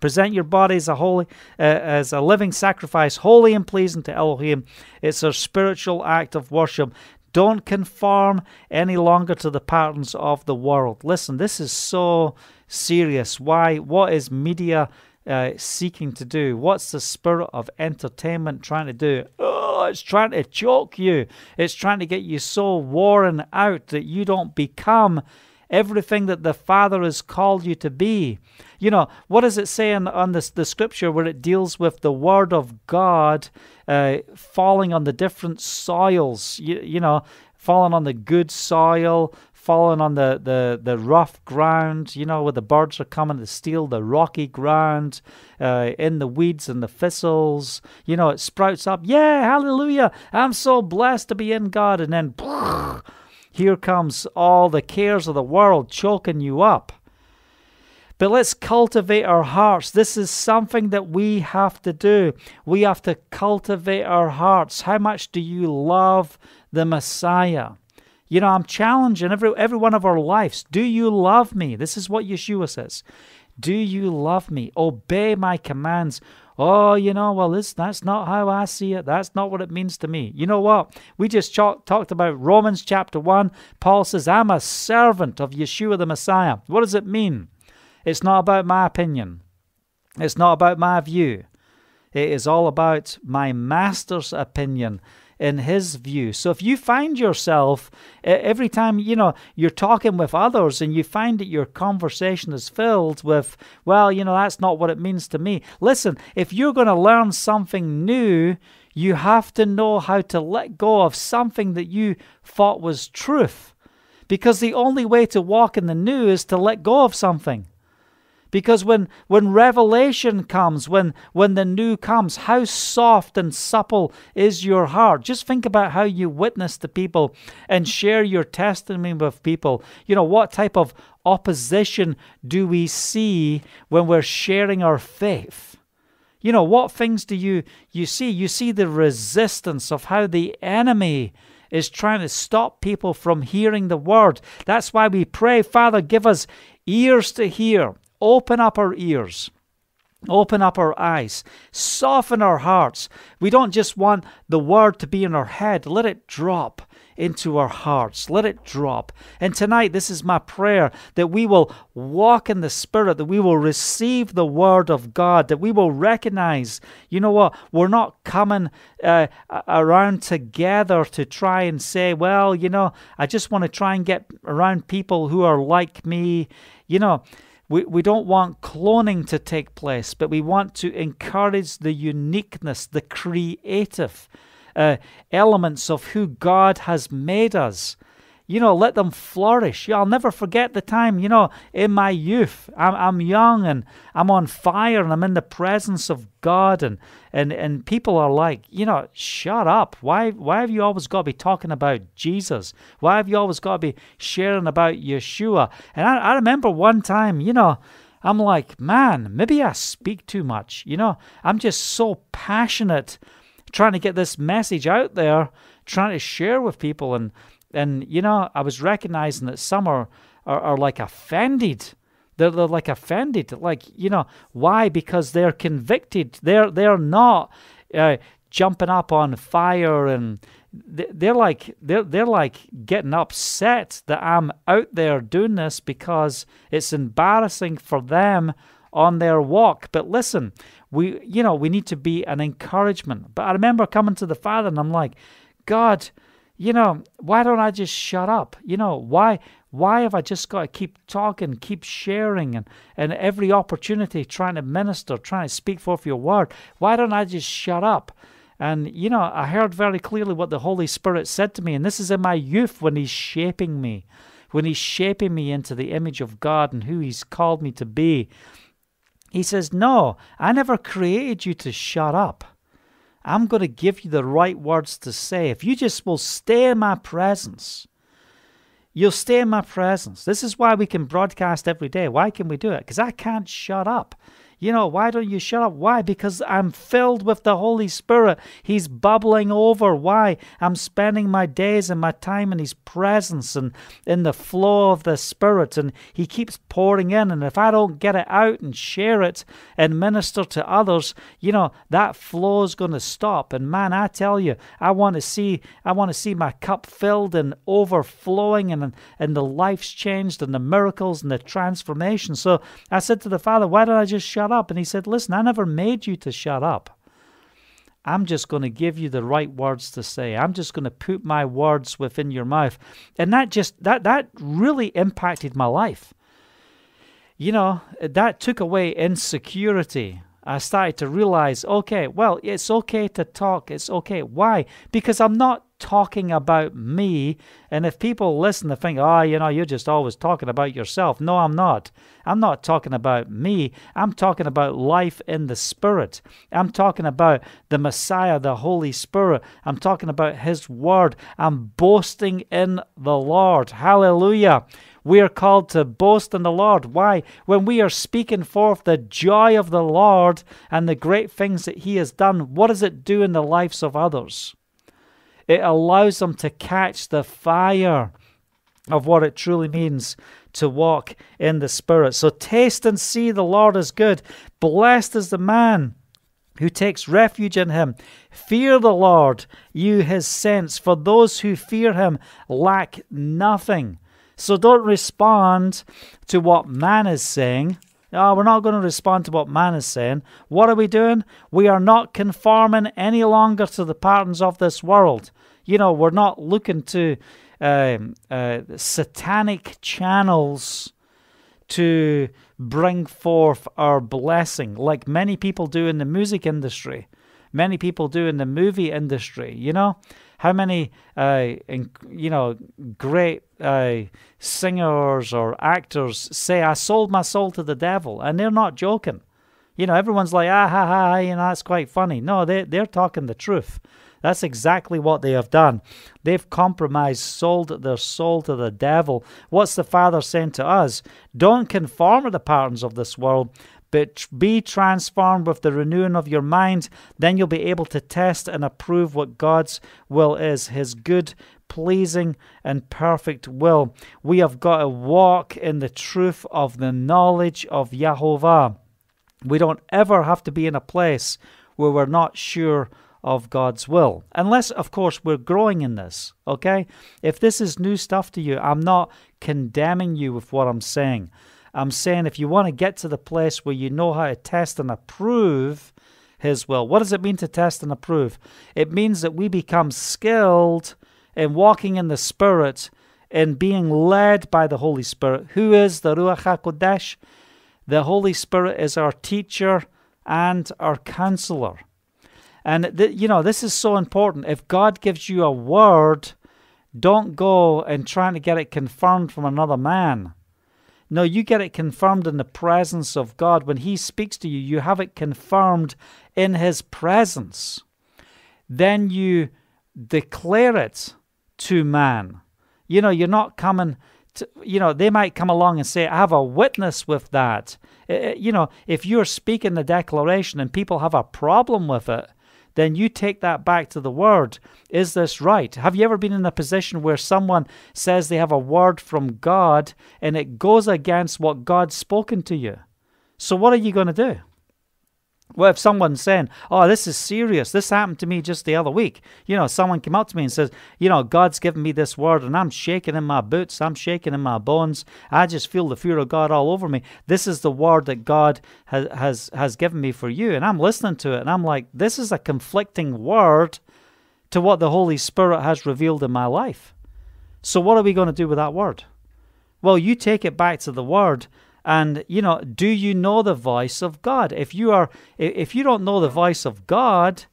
Present your body as a holy, uh, as a living sacrifice, holy and pleasing to Elohim. It's a spiritual act of worship. Don't conform any longer to the patterns of the world. Listen, this is so serious. Why? What is media uh, seeking to do? What's the spirit of entertainment trying to do? Oh, it's trying to choke you. It's trying to get you so worn out that you don't become everything that the Father has called you to be. You know, what does it say on, on this, the scripture where it deals with the Word of God uh, falling on the different soils? You, you know, falling on the good soil, falling on the, the, the rough ground, you know, where the birds are coming to steal the rocky ground, uh, in the weeds and the thistles. You know, it sprouts up. Yeah, hallelujah. I'm so blessed to be in God. And then here comes all the cares of the world choking you up. But let's cultivate our hearts. This is something that we have to do. We have to cultivate our hearts. How much do you love the Messiah? You know, I'm challenging every every one of our lives. Do you love me? This is what Yeshua says. Do you love me? Obey my commands. Oh, you know, well, this that's not how I see it. That's not what it means to me. You know what? We just talked about Romans chapter 1. Paul says, I'm a servant of Yeshua the Messiah. What does it mean? It's not about my opinion. It's not about my view. It is all about my master's opinion in his view. So if you find yourself every time you know you're talking with others and you find that your conversation is filled with, well, you know, that's not what it means to me. Listen, if you're going to learn something new, you have to know how to let go of something that you thought was truth. Because the only way to walk in the new is to let go of something. Because when, when revelation comes, when, when the new comes, how soft and supple is your heart? Just think about how you witness to people and share your testimony with people. You know, what type of opposition do we see when we're sharing our faith? You know, what things do you, you see? You see the resistance of how the enemy is trying to stop people from hearing the word. That's why we pray, Father, give us ears to hear Open up our ears. Open up our eyes, soften our hearts. We don't just want the word to be in our head, let it drop into our hearts. Let it drop. And tonight, this is my prayer that we will walk in the Spirit, that we will receive the Word of God, that we will recognize, you know what, we're not coming uh, around together to try and say, well, you know, I just want to try and get around people who are like me. You know, we, we don't want cloning to take place, but we want to encourage the uniqueness, the creative uh, elements of who God has made us you know, let them flourish. I'll never forget the time, you know, in my youth, I'm, I'm young and I'm on fire and I'm in the presence of God and, and, and people are like, you know, shut up. Why, why have you always got to be talking about Jesus? Why have you always got to be sharing about Yeshua? And I, I remember one time, you know, I'm like, man, maybe I speak too much. You know, I'm just so passionate trying to get this message out there, trying to share with people and and, you know, I was recognizing that some are, are, are like offended. They're, they're like offended. Like, you know, why? Because they're convicted. They're, they're not uh, jumping up on fire and they're like they're they're like getting upset that I'm out there doing this because it's embarrassing for them on their walk. But listen, we you know we need to be an encouragement. But I remember coming to the Father and I'm like, God, you know, why don't I just shut up? You know, why why have I just got to keep talking, keep sharing, and, and every opportunity trying to minister, trying to speak forth your word? Why don't I just shut up? And, you know, I heard very clearly what the Holy Spirit said to me, and this is in my youth when He's shaping me, when He's shaping me into the image of God and who He's called me to be. He says, No, I never created you to shut up. I'm going to give you the right words to say. If you just will stay in my presence, you'll stay in my presence. This is why we can broadcast every day. Why can we do it? Because I can't shut up. You know, why don't you shut up? Why? Because I'm filled with the Holy Spirit. He's bubbling over. Why? I'm spending my days and my time in His presence and in the flow of the Spirit. And He keeps pouring in. And if I don't get it out and share it and minister to others, you know, that flow is going to stop. And man, I tell you, I want to see, I want to see my cup filled and overflowing and, and the lives changed and the miracles and the transformation. So I said to the Father, why don't I just shut shut up. And he said, Listen, I never made you to shut up. I'm just going to give you the right words to say. I'm just going to put my words within your mouth. And that just that that really impacted my life. You know, that took away insecurity. I started to realize, okay, well, it's okay to talk. It's okay. Why? Because I'm not talking about me. And if people listen, they think, oh, you know, you're just always talking about yourself. No, I'm not. I'm not talking about me. I'm talking about life in the Spirit. I'm talking about the Messiah, the Holy Spirit. I'm talking about His Word. I'm boasting in the Lord. Hallelujah. We are called to boast in the Lord. Why? When we are speaking forth the joy of the Lord and the great things that He has done, what does it do in the lives of others? It allows them to catch the fire of what it truly means to walk in the Spirit. So taste and see the Lord is good. Blessed is the man who takes refuge in him. Fear the Lord, you his saints, for those who fear him lack nothing. So don't respond to what man is saying. Oh, we're not going to respond to what man is saying. What are we doing? We are not conforming any longer to the patterns of this world. You know, we're not looking to uh, uh, satanic channels to bring forth our blessing, like many people do in the music industry, many people do in the movie industry. You know, how many, uh, in, you know, great uh, singers or actors say, "I sold my soul to the devil," and they're not joking. You know, everyone's like, "Ah ha ha," you know, that's quite funny. No, they they're talking the truth. That's exactly what they have done. They've compromised, sold their soul to the devil. What's the Father saying to us? Don't conform to the patterns of this world, but be transformed with the renewing of your mind. Then you'll be able to test and approve what God's will is, His good, pleasing, and perfect will. We have got to walk in the truth of the knowledge of Yahovah. We don't ever have to be in a place where we're not sure of God's will. Unless, of course, we're growing in this, okay? If this is new stuff to you, I'm not condemning you with what I'm saying. I'm saying if you want to get to the place where you know how to test and approve His will, what does it mean to test and approve? It means that we become skilled in walking in the Spirit, in being led by the Holy Spirit. Who is the Ruach HaKodesh? The Holy Spirit is our teacher and our counselor. And, th- you know, this is so important. If God gives you a word, don't go and trying to get it confirmed from another man. No, you get it confirmed in the presence of God. When He speaks to you, you have it confirmed in His presence. Then you declare it to man. You know, you're not coming to, you know, they might come along and say, I have a witness with that. Eh, eh, you know, if you're speaking the declaration and people have a problem with it, then you take that back to the word. Is this right? Have you ever been in a position where someone says they have a word from God and it goes against what God's spoken to you? So, what are you going to do? Well, if someone's saying, Oh, this is serious, this happened to me just the other week. You know, someone came up to me and says, You know, God's given me this word and I'm shaking in my boots, I'm shaking in my bones. I just feel the fear of God all over me. This is the word that God has, has, has given me for you. And I'm listening to it and I'm like, This is a conflicting word to what the Holy Spirit has revealed in my life. So, what are we going to do with that word? Well, you take it back to the word and you know do you know the voice of god? If you are if you don't know the voice of god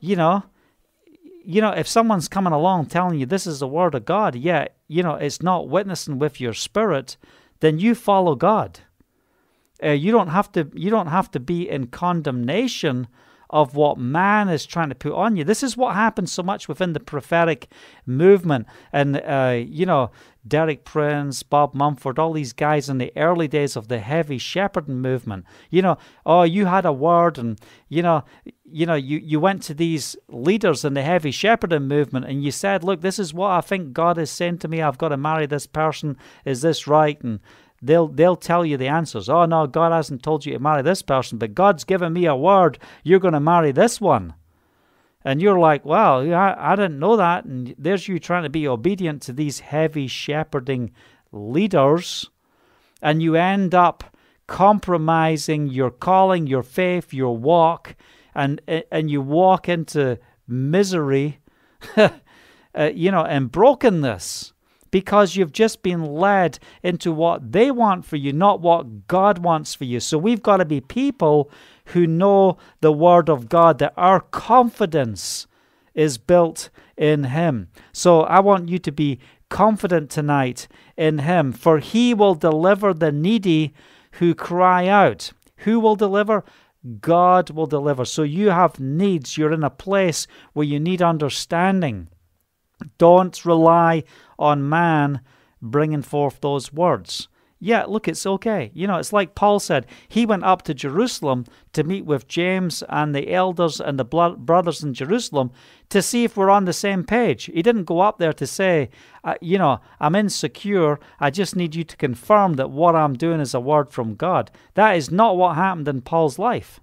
you know you know if someone's coming along telling you this is the word of god yet you know it's not witnessing with your spirit then you follow god. Uh, you don't have to you don't have to be in condemnation of what man is trying to put on you. This is what happens so much within the prophetic movement. And, uh, you know, Derek Prince, Bob Mumford, all these guys in the early days of the heavy shepherding movement. You know, oh, you had a word, and you know, you know, you, you went to these leaders in the heavy shepherding movement, and you said, "Look, this is what I think God is saying to me. I've got to marry this person. Is this right?" And they'll they'll tell you the answers. Oh no, God hasn't told you to marry this person, but God's given me a word. You're going to marry this one. And you're like, well, I, I didn't know that. And there's you trying to be obedient to these heavy shepherding leaders. And you end up compromising your calling, your faith, your walk, and, and you walk into misery, uh, you know, and brokenness because you've just been led into what they want for you, not what God wants for you. So we've got to be people who know the Word of God, that our confidence is built in Him. So I want you to be confident tonight in Him, for He will deliver the needy who cry out. Who will deliver? God will deliver. So you have needs. You're in a place where you need understanding. Don't rely on man bringing forth those words. Yeah, look, it's okay. You know, it's like Paul said. He went up to Jerusalem to meet with James and the elders and the brothers in Jerusalem to see if we're on the same page. He didn't go up there to say, uh, you know, I'm insecure. I just need you to confirm that what I'm doing is a word from God. That is not what happened in Paul's life.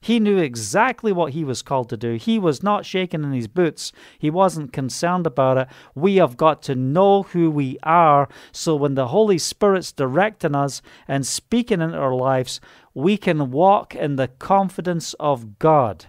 He knew exactly what he was called to do. He was not shaking in his boots. He wasn't concerned about it. We have got to know who we are so when the Holy Spirit's directing us and speaking into our lives, we can walk in the confidence of God.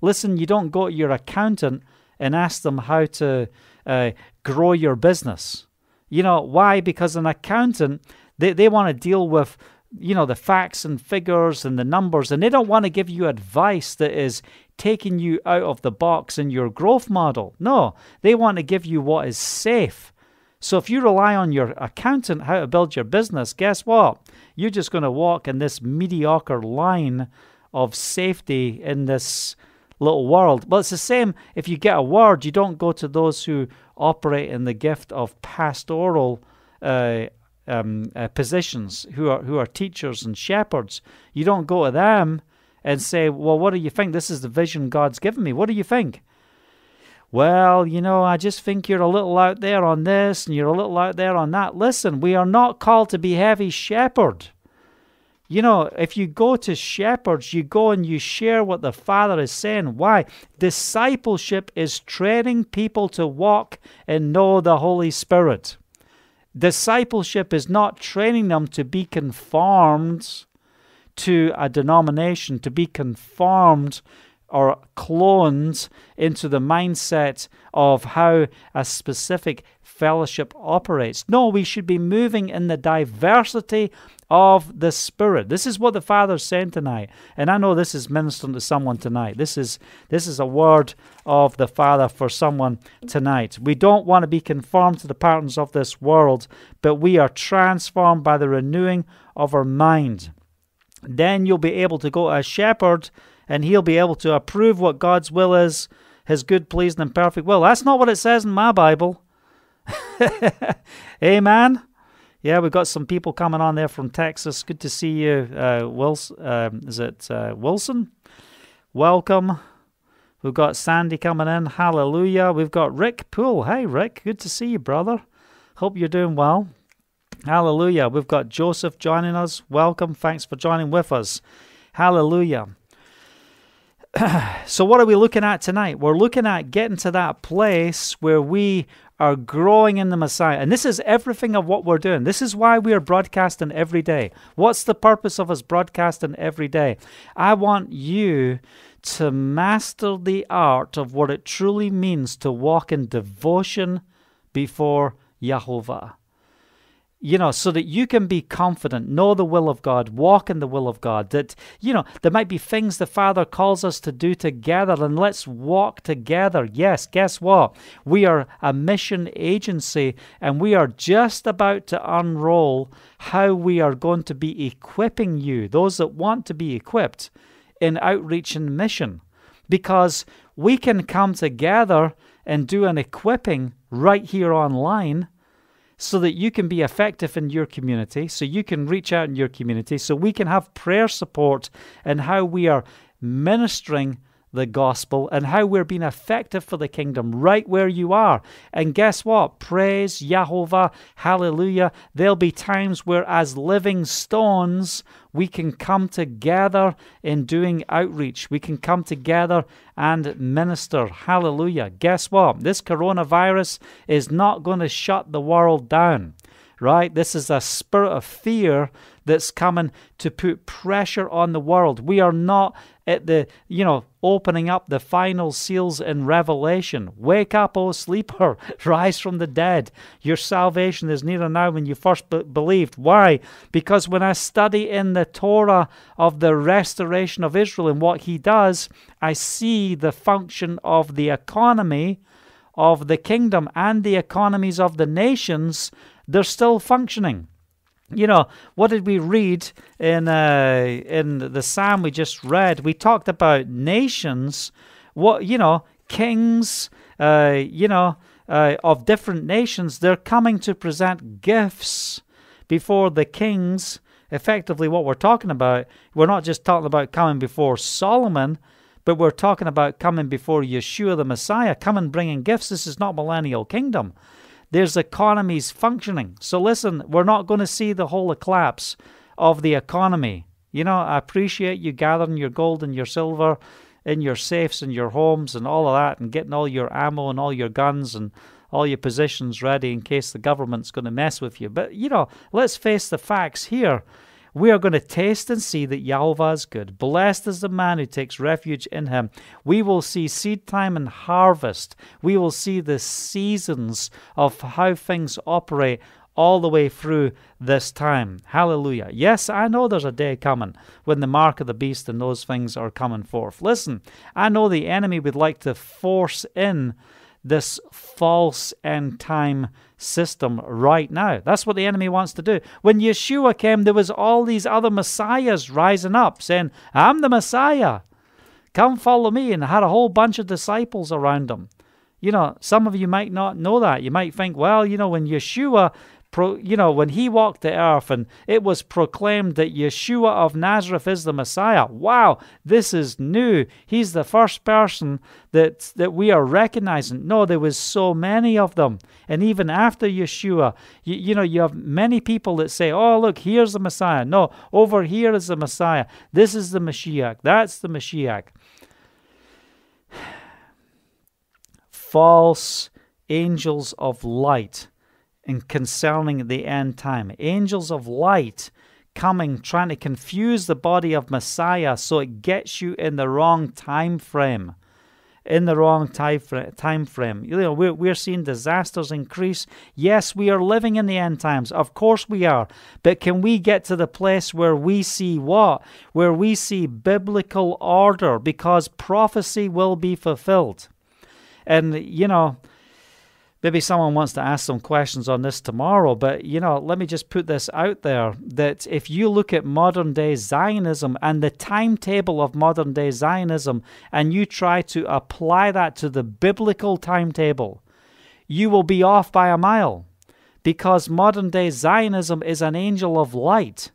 Listen, you don't go to your accountant and ask them how to uh, grow your business. You know, why? Because an accountant, they, they want to deal with you know, the facts and figures and the numbers, and they don't want to give you advice that is taking you out of the box in your growth model. No, they want to give you what is safe. So if you rely on your accountant how to build your business, guess what? You're just going to walk in this mediocre line of safety in this little world. Well, it's the same if you get a word, you don't go to those who operate in the gift of pastoral uh, um, uh, positions who are who are teachers and shepherds. You don't go to them and say, "Well, what do you think? This is the vision God's given me. What do you think?" Well, you know, I just think you're a little out there on this and you're a little out there on that. Listen, we are not called to be heavy shepherd. You know, if you go to shepherds, you go and you share what the Father is saying. Why? Discipleship is training people to walk and know the Holy Spirit. Discipleship is not training them to be conformed to a denomination, to be conformed or cloned into the mindset of how a specific fellowship operates. No, we should be moving in the diversity of the Spirit. This is what the Father's saying tonight. And I know this is ministering to someone tonight. This is this is a word of the Father for someone tonight. We don't want to be conformed to the patterns of this world, but we are transformed by the renewing of our mind. Then you'll be able to go as shepherd and he'll be able to approve what God's will is, his good, pleasing, and perfect will. That's not what it says in my Bible. Amen. Yeah, we've got some people coming on there from Texas. Good to see you, uh, Wilson. Um, is it uh, Wilson? Welcome. We've got Sandy coming in. Hallelujah. We've got Rick Poole. Hey, Rick. Good to see you, brother. Hope you're doing well. Hallelujah. We've got Joseph joining us. Welcome. Thanks for joining with us. Hallelujah. so, what are we looking at tonight? We're looking at getting to that place where we are growing in the Messiah. And this is everything of what we're doing. This is why we are broadcasting every day. What's the purpose of us broadcasting every day? I want you to master the art of what it truly means to walk in devotion before Jehovah you know, so that you can be confident, know the will of God, walk in the will of God. That, you know, there might be things the Father calls us to do together, and let's walk together. Yes, guess what? We are a mission agency, and we are just about to unroll how we are going to be equipping you, those that want to be equipped, in outreach and mission. Because we can come together and do an equipping right here online so that you can be effective in your community, so you can reach out in your community, so we can have prayer support and how we are ministering the gospel and how we're being effective for the kingdom right where you are. And guess what? Praise Jehovah, hallelujah. There'll be times where, as living stones, we can come together in doing outreach. We can come together and minister. Hallelujah. Guess what? This coronavirus is not going to shut the world down right? This is a spirit of fear that's coming to put pressure on the world. We are not at the, you know, opening up the final seals in Revelation. Wake up, O sleeper, rise from the dead. Your salvation is nearer now than you first be- believed. Why? Because when I study in the Torah of the restoration of Israel and what he does, I see the function of the economy of the kingdom and the economies of the nations they're still functioning. You know, what did we read in uh, in the psalm we just read? We talked about nations, what you know, kings, uh, you know, uh, of different nations. They're coming to present gifts before the kings. Effectively, what we're talking about, we're not just talking about coming before Solomon, but we're talking about coming before Yeshua the Messiah, coming bringing gifts. This is not millennial kingdom there's economies functioning. So listen, we're not going to see the whole collapse of the economy. You know, I appreciate you gathering your gold and your silver in your safes and your homes and all of that and getting all your ammo and all your guns and all your positions ready in case the government's going to mess with you. But, you know, let's face the facts here. We are going to taste and see that Yahweh is good. Blessed is the man who takes refuge in him. We will see seed time and harvest. We will see the seasons of how things operate all the way through this time. Hallelujah. Yes, I know there's a day coming when the mark of the beast and those things are coming forth. Listen, I know the enemy would like to force in this false end time system right now. That's what the enemy wants to do. When Yeshua came, there was all these other messiahs rising up saying, I'm the Messiah. Come follow me. And had a whole bunch of disciples around him. You know, some of you might not know that. You might think, well, you know, when Yeshua pro, you know, when he walked the earth and it was proclaimed that Yeshua of Nazareth is the Messiah. Wow, this is new. He's the first person that that we are recognizing. No, there was so many of them. And even after Yeshua, you, you know, you have many people that say, "Oh, look, here's the Messiah." No, over here is the Messiah. This is the Mashiach. That's the Mashiach. False angels of light and concerning the end time. Angels of light coming, trying to confuse the body of Messiah so it gets you in the wrong time frame. In the wrong time frame. You know, we're, we're seeing disasters increase. Yes, we are living in the end times. Of course we are. But can we get to the place where we see what? Where we see biblical order because prophecy will be fulfilled. And, you know, maybe someone wants to ask some questions on this tomorrow, but you know, let me just put this out there that if you look at modern day Zionism and the timetable of modern day Zionism and you try to apply that to the biblical timetable, you will be off by a mile because modern day Zionism is an angel of light.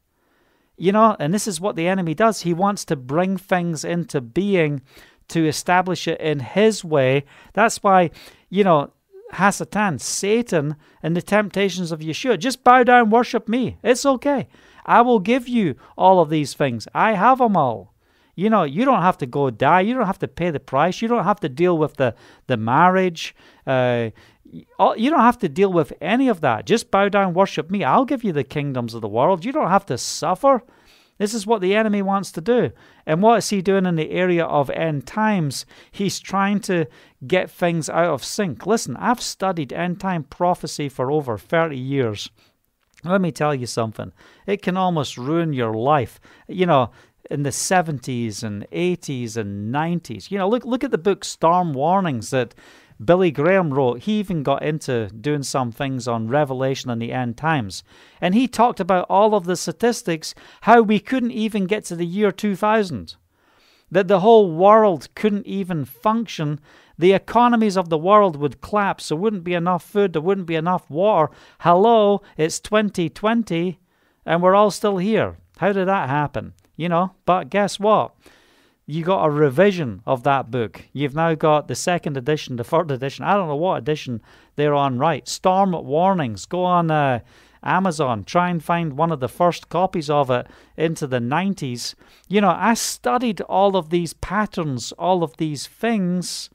You know, and this is what the enemy does. He wants to bring things into being to establish it in his way. That's why, you know, Hasatan, Satan, and the temptations of Yeshua. Just bow down, worship me. It's okay. I will give you all of these things. I have them all. You know, you don't have to go die. You don't have to pay the price. You don't have to deal with the the marriage. Uh, you don't have to deal with any of that. Just bow down, worship me. I'll give you the kingdoms of the world. You don't have to suffer. This is what the enemy wants to do. And what is he doing in the area of end times? He's trying to get things out of sync. Listen, I've studied end time prophecy for over 30 years. Let me tell you something. It can almost ruin your life. You know, in the 70s and 80s and 90s. You know, look look at the book Storm Warnings that Billy Graham wrote. He even got into doing some things on Revelation and the end times. And he talked about all of the statistics, how we couldn't even get to the year 2000. That the whole world couldn't even function. The economies of the world would collapse. There wouldn't be enough food. There wouldn't be enough water. Hello, it's 2020 and we're all still here. How did that happen? You know, but guess what? You got a revision of that book. You've now got the second edition, the third edition. I don't know what edition they're on right. Storm Warnings. Go on uh, Amazon. Try and find one of the first copies of it into the 90s. You know, I studied all of these patterns, all of these things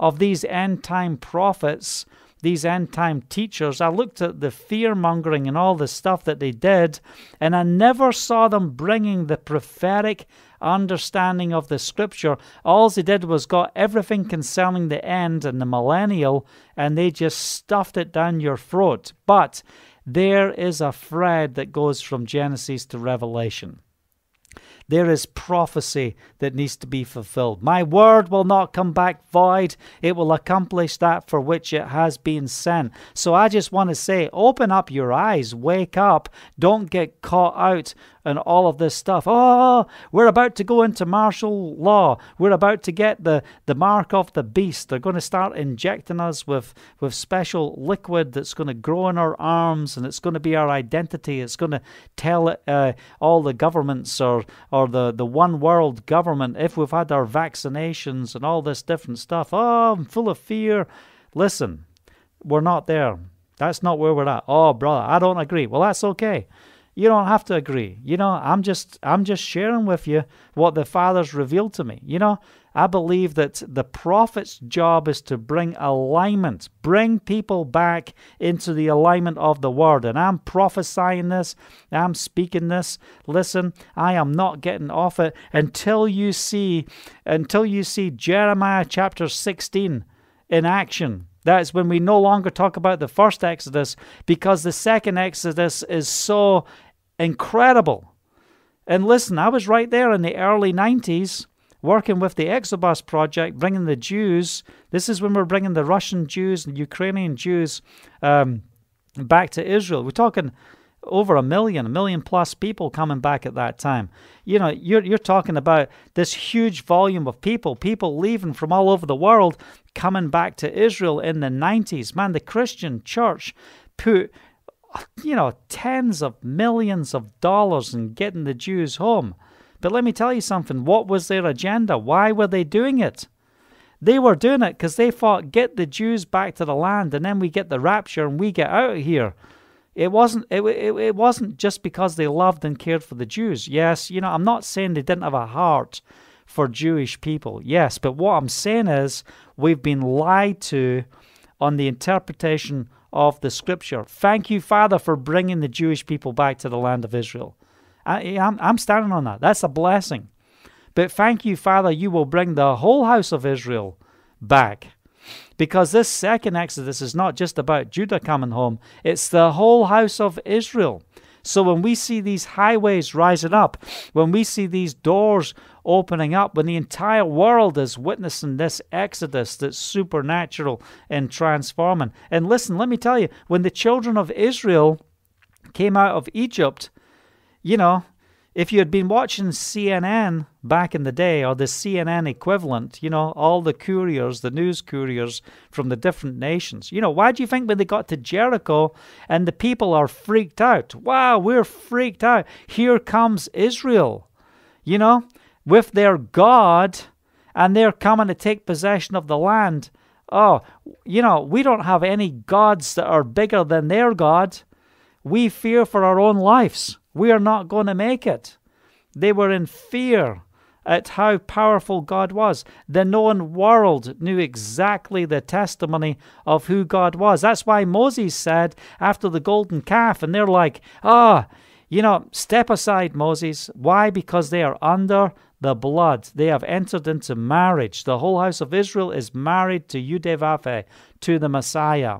of these end time prophets, these end time teachers. I looked at the fear mongering and all the stuff that they did, and I never saw them bringing the prophetic understanding of the scripture. All they did was got everything concerning the end and the millennial, and they just stuffed it down your throat. But there is a thread that goes from Genesis to Revelation. There is prophecy that needs to be fulfilled. My word will not come back void. It will accomplish that for which it has been sent. So I just want to say open up your eyes, wake up. Don't get caught out and all of this stuff. Oh, we're about to go into martial law. We're about to get the, the mark of the beast. They're going to start injecting us with, with special liquid that's going to grow in our arms and it's going to be our identity. It's going to tell uh, all the governments or, or the, the one world government if we've had our vaccinations and all this different stuff. Oh, I'm full of fear. Listen, we're not there. That's not where we're at. Oh, brother, I don't agree. Well, that's okay. You don't have to agree. You know, I'm just I'm just sharing with you what the Father's revealed to me. You know, I believe that the prophet's job is to bring alignment, bring people back into the alignment of the word. And I'm prophesying this, I'm speaking this. Listen, I am not getting off it until you see until you see Jeremiah chapter 16 in action. That's when we no longer talk about the first Exodus because the second Exodus is so incredible. And listen, I was right there in the early 90s working with the Exodus Project, bringing the Jews. This is when we're bringing the Russian Jews and Ukrainian Jews um, back to Israel. We're talking over a million, a million plus people coming back at that time. You know, you're, you're talking about this huge volume of people, people leaving from all over the world, coming back to Israel in the 90s. Man, the Christian church put you know, tens of millions of dollars in getting the Jews home. But let me tell you something. What was their agenda? Why were they doing it? They were doing it because they thought, get the Jews back to the land, and then we get the rapture and we get out of here. It wasn't. It, it, it wasn't just because they loved and cared for the Jews. Yes, you know, I'm not saying they didn't have a heart for Jewish people. Yes, but what I'm saying is we've been lied to on the interpretation of the scripture. Thank you, Father, for bringing the Jewish people back to the land of Israel. I, am I'm standing on that. That's a blessing. But thank you, Father, you will bring the whole house of Israel back. Because this second Exodus is not just about Judah coming home, it's the whole house of Israel. So when we see these highways rising up, when we see these doors opening up, when the entire world is witnessing this exodus that's supernatural and transforming. And listen, let me tell you, when the children of Israel came out of Egypt, you know, if you had been watching CNN back in the day, or the CNN equivalent, you know, all the couriers, the news couriers from the different nations, you know, why do you think when they got to Jericho and the people are freaked out? Wow, we're freaked out. Here comes Israel, you know, with their God, and they're coming to take possession of the land. Oh, you know, we don't have any gods that are bigger than their God. We fear for our own lives. We are not going to make it. They were in fear at how powerful God was. The known world knew exactly the testimony of who God was. That's why Moses said after the golden calf, and they're like, ah, oh, you know, step aside, Moses. Why? Because they are under the blood. They have entered into marriage. The whole house of Israel is married to Yudevaphe, to the Messiah.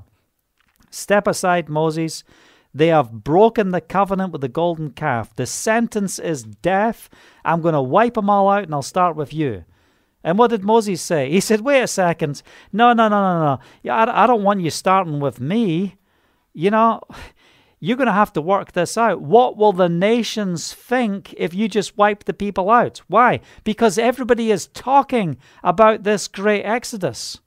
Step aside, Moses. They have broken the covenant with the golden calf. The sentence is death. I'm going to wipe them all out and I'll start with you. And what did Moses say? He said, Wait a second. No, no, no, no, no. I, I don't want you starting with me. You know, you're going to have to work this out. What will the nations think if you just wipe the people out? Why? Because everybody is talking about this great exodus.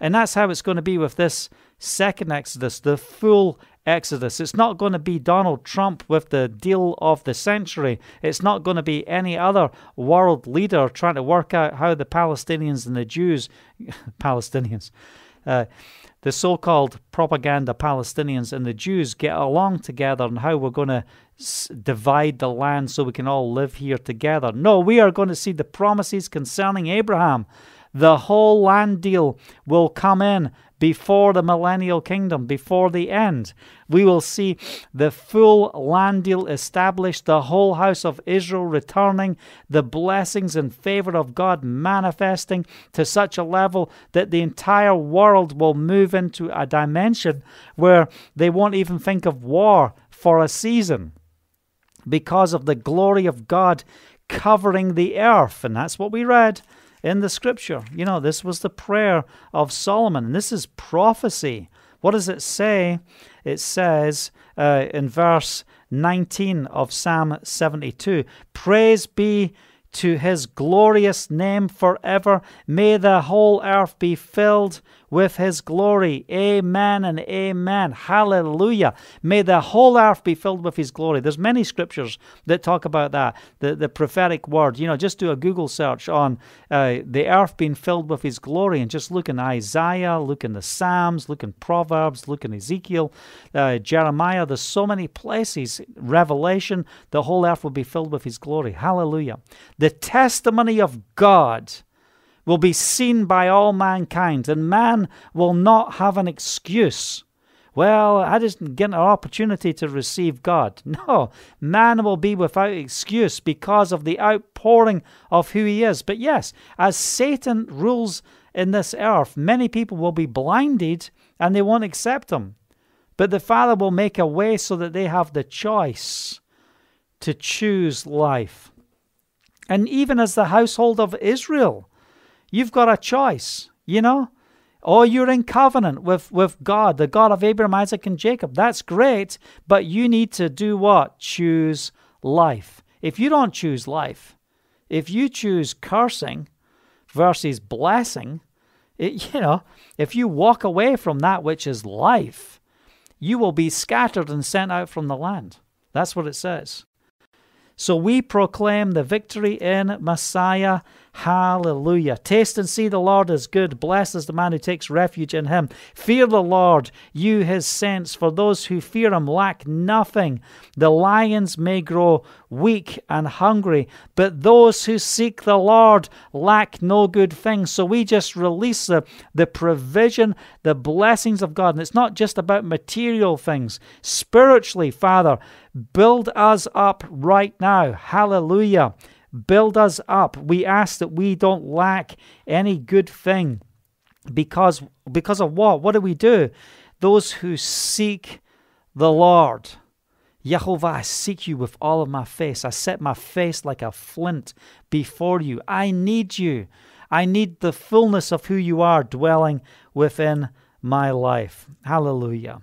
And that's how it's going to be with this second exodus, the full exodus. It's not going to be Donald Trump with the deal of the century. It's not going to be any other world leader trying to work out how the Palestinians and the Jews, Palestinians, uh, the so called propaganda Palestinians and the Jews get along together and how we're going to s- divide the land so we can all live here together. No, we are going to see the promises concerning Abraham. The whole land deal will come in before the millennial kingdom, before the end. We will see the full land deal established, the whole house of Israel returning, the blessings and favor of God manifesting to such a level that the entire world will move into a dimension where they won't even think of war for a season because of the glory of God covering the earth. And that's what we read in the scripture. You know, this was the prayer of Solomon. This is prophecy. What does it say? It says uh, in verse 19 of Psalm 72 Praise be to his glorious name forever. May the whole earth be filled with his glory. Amen and amen. Hallelujah. May the whole earth be filled with his glory. There's many scriptures that talk about that, the, the prophetic word. You know, just do a Google search on uh, the earth being filled with his glory and just look in Isaiah, look in the Psalms, look in Proverbs, look in Ezekiel, uh, Jeremiah. There's so many places. Revelation, the whole earth will be filled with his glory. Hallelujah. The testimony of God will be seen by all mankind, and man will not have an excuse. Well, I didn't get an opportunity to receive God. No, man will be without excuse because of the outpouring of who he is. But yes, as Satan rules in this earth, many people will be blinded and they won't accept him. But the Father will make a way so that they have the choice to choose life. And even as the household of Israel, You've got a choice, you know? Or you're in covenant with, with God, the God of Abraham, Isaac, and Jacob. That's great, but you need to do what? Choose life. If you don't choose life, if you choose cursing versus blessing, it, you know, if you walk away from that which is life, you will be scattered and sent out from the land. That's what it says. So we proclaim the victory in Messiah Hallelujah. Taste and see the Lord is good. Blessed is the man who takes refuge in him. Fear the Lord, you his saints, for those who fear him lack nothing. The lions may grow weak and hungry, but those who seek the Lord lack no good thing. So we just release the, the provision, the blessings of God. And it's not just about material things. Spiritually, Father, build us up right now. Hallelujah. Build us up. We ask that we don't lack any good thing. Because, because of what? What do we do? Those who seek the Lord. Jehovah, I seek you with all of my face. I set my face like a flint before you. I need you. I need the fullness of who you are dwelling within my life. Hallelujah.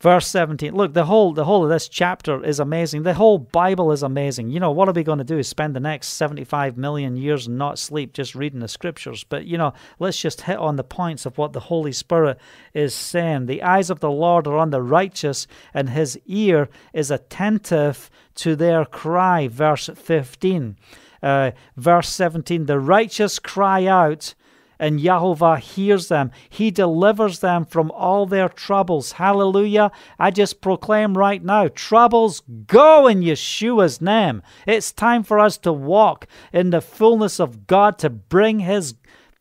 Verse 17. Look, the whole the whole of this chapter is amazing. The whole Bible is amazing. You know, what are we going to do? Is spend the next 75 million years and not sleep just reading the scriptures. But you know, let's just hit on the points of what the Holy Spirit is saying. The eyes of the Lord are on the righteous, and his ear is attentive to their cry. Verse 15. Uh, verse 17. The righteous cry out and Yahovah hears them. He delivers them from all their troubles. Hallelujah. I just proclaim right now troubles go in Yeshua's name. It's time for us to walk in the fullness of God to bring His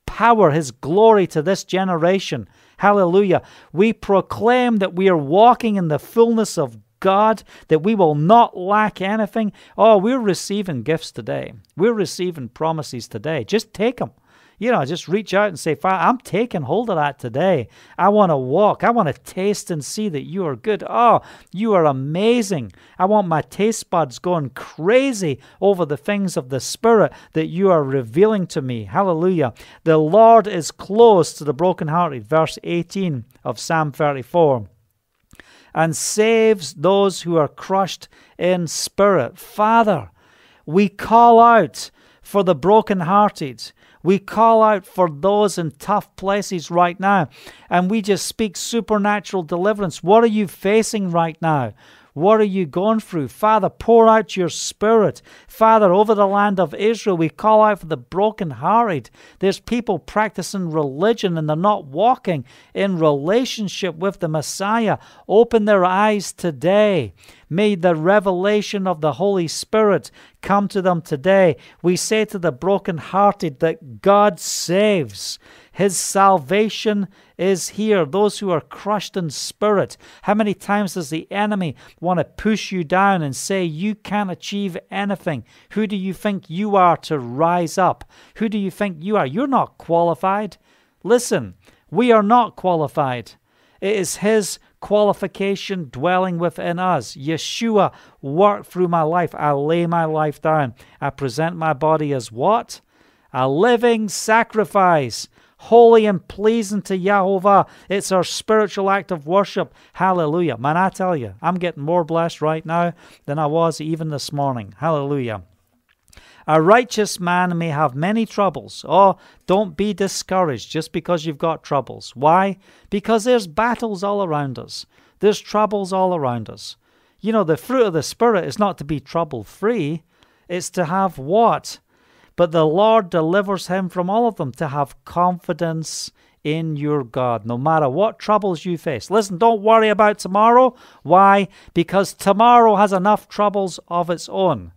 power, His glory to this generation. Hallelujah. We proclaim that we are walking in the fullness of God, that we will not lack anything. Oh, we're receiving gifts today. We're receiving promises today. Just take them. You know, just reach out and say, Father, I'm taking hold of that today. I want to walk. I want to taste and see that you are good. Oh, you are amazing. I want my taste buds going crazy over the things of the Spirit that you are revealing to me. Hallelujah. The Lord is close to the brokenhearted. Verse 18 of Psalm 34 and saves those who are crushed in spirit. Father, we call out for the brokenhearted. We call out for those in tough places right now, and we just speak supernatural deliverance. What are you facing right now? What are you going through? Father, pour out your spirit. Father, over the land of Israel, we call out for the brokenhearted. There's people practicing religion and they're not walking in relationship with the Messiah. Open their eyes today. May the revelation of the Holy Spirit come to them today. We say to the brokenhearted that God saves. His salvation is here. Those who are crushed in spirit. How many times does the enemy want to push you down and say you can't achieve anything? Who do you think you are to rise up? Who do you think you are? You're not qualified. Listen, we are not qualified. It is His qualification dwelling within us. Yeshua worked through my life. I lay my life down. I present my body as what? A living sacrifice holy and pleasing to Yahovah. It's our spiritual act of worship. Hallelujah. Man, I tell you, I'm getting more blessed right now than I was even this morning. Hallelujah. A righteous man may have many troubles. Oh, don't be discouraged just because you've got troubles. Why? Because there's battles all around us, there's troubles all around us. You know, the fruit of the Spirit is not to be trouble free, it's to have what? But the Lord delivers him from all of them to have confidence in your God, no matter what troubles you face. Listen, don't worry about tomorrow. Why? Because tomorrow has enough troubles of its own.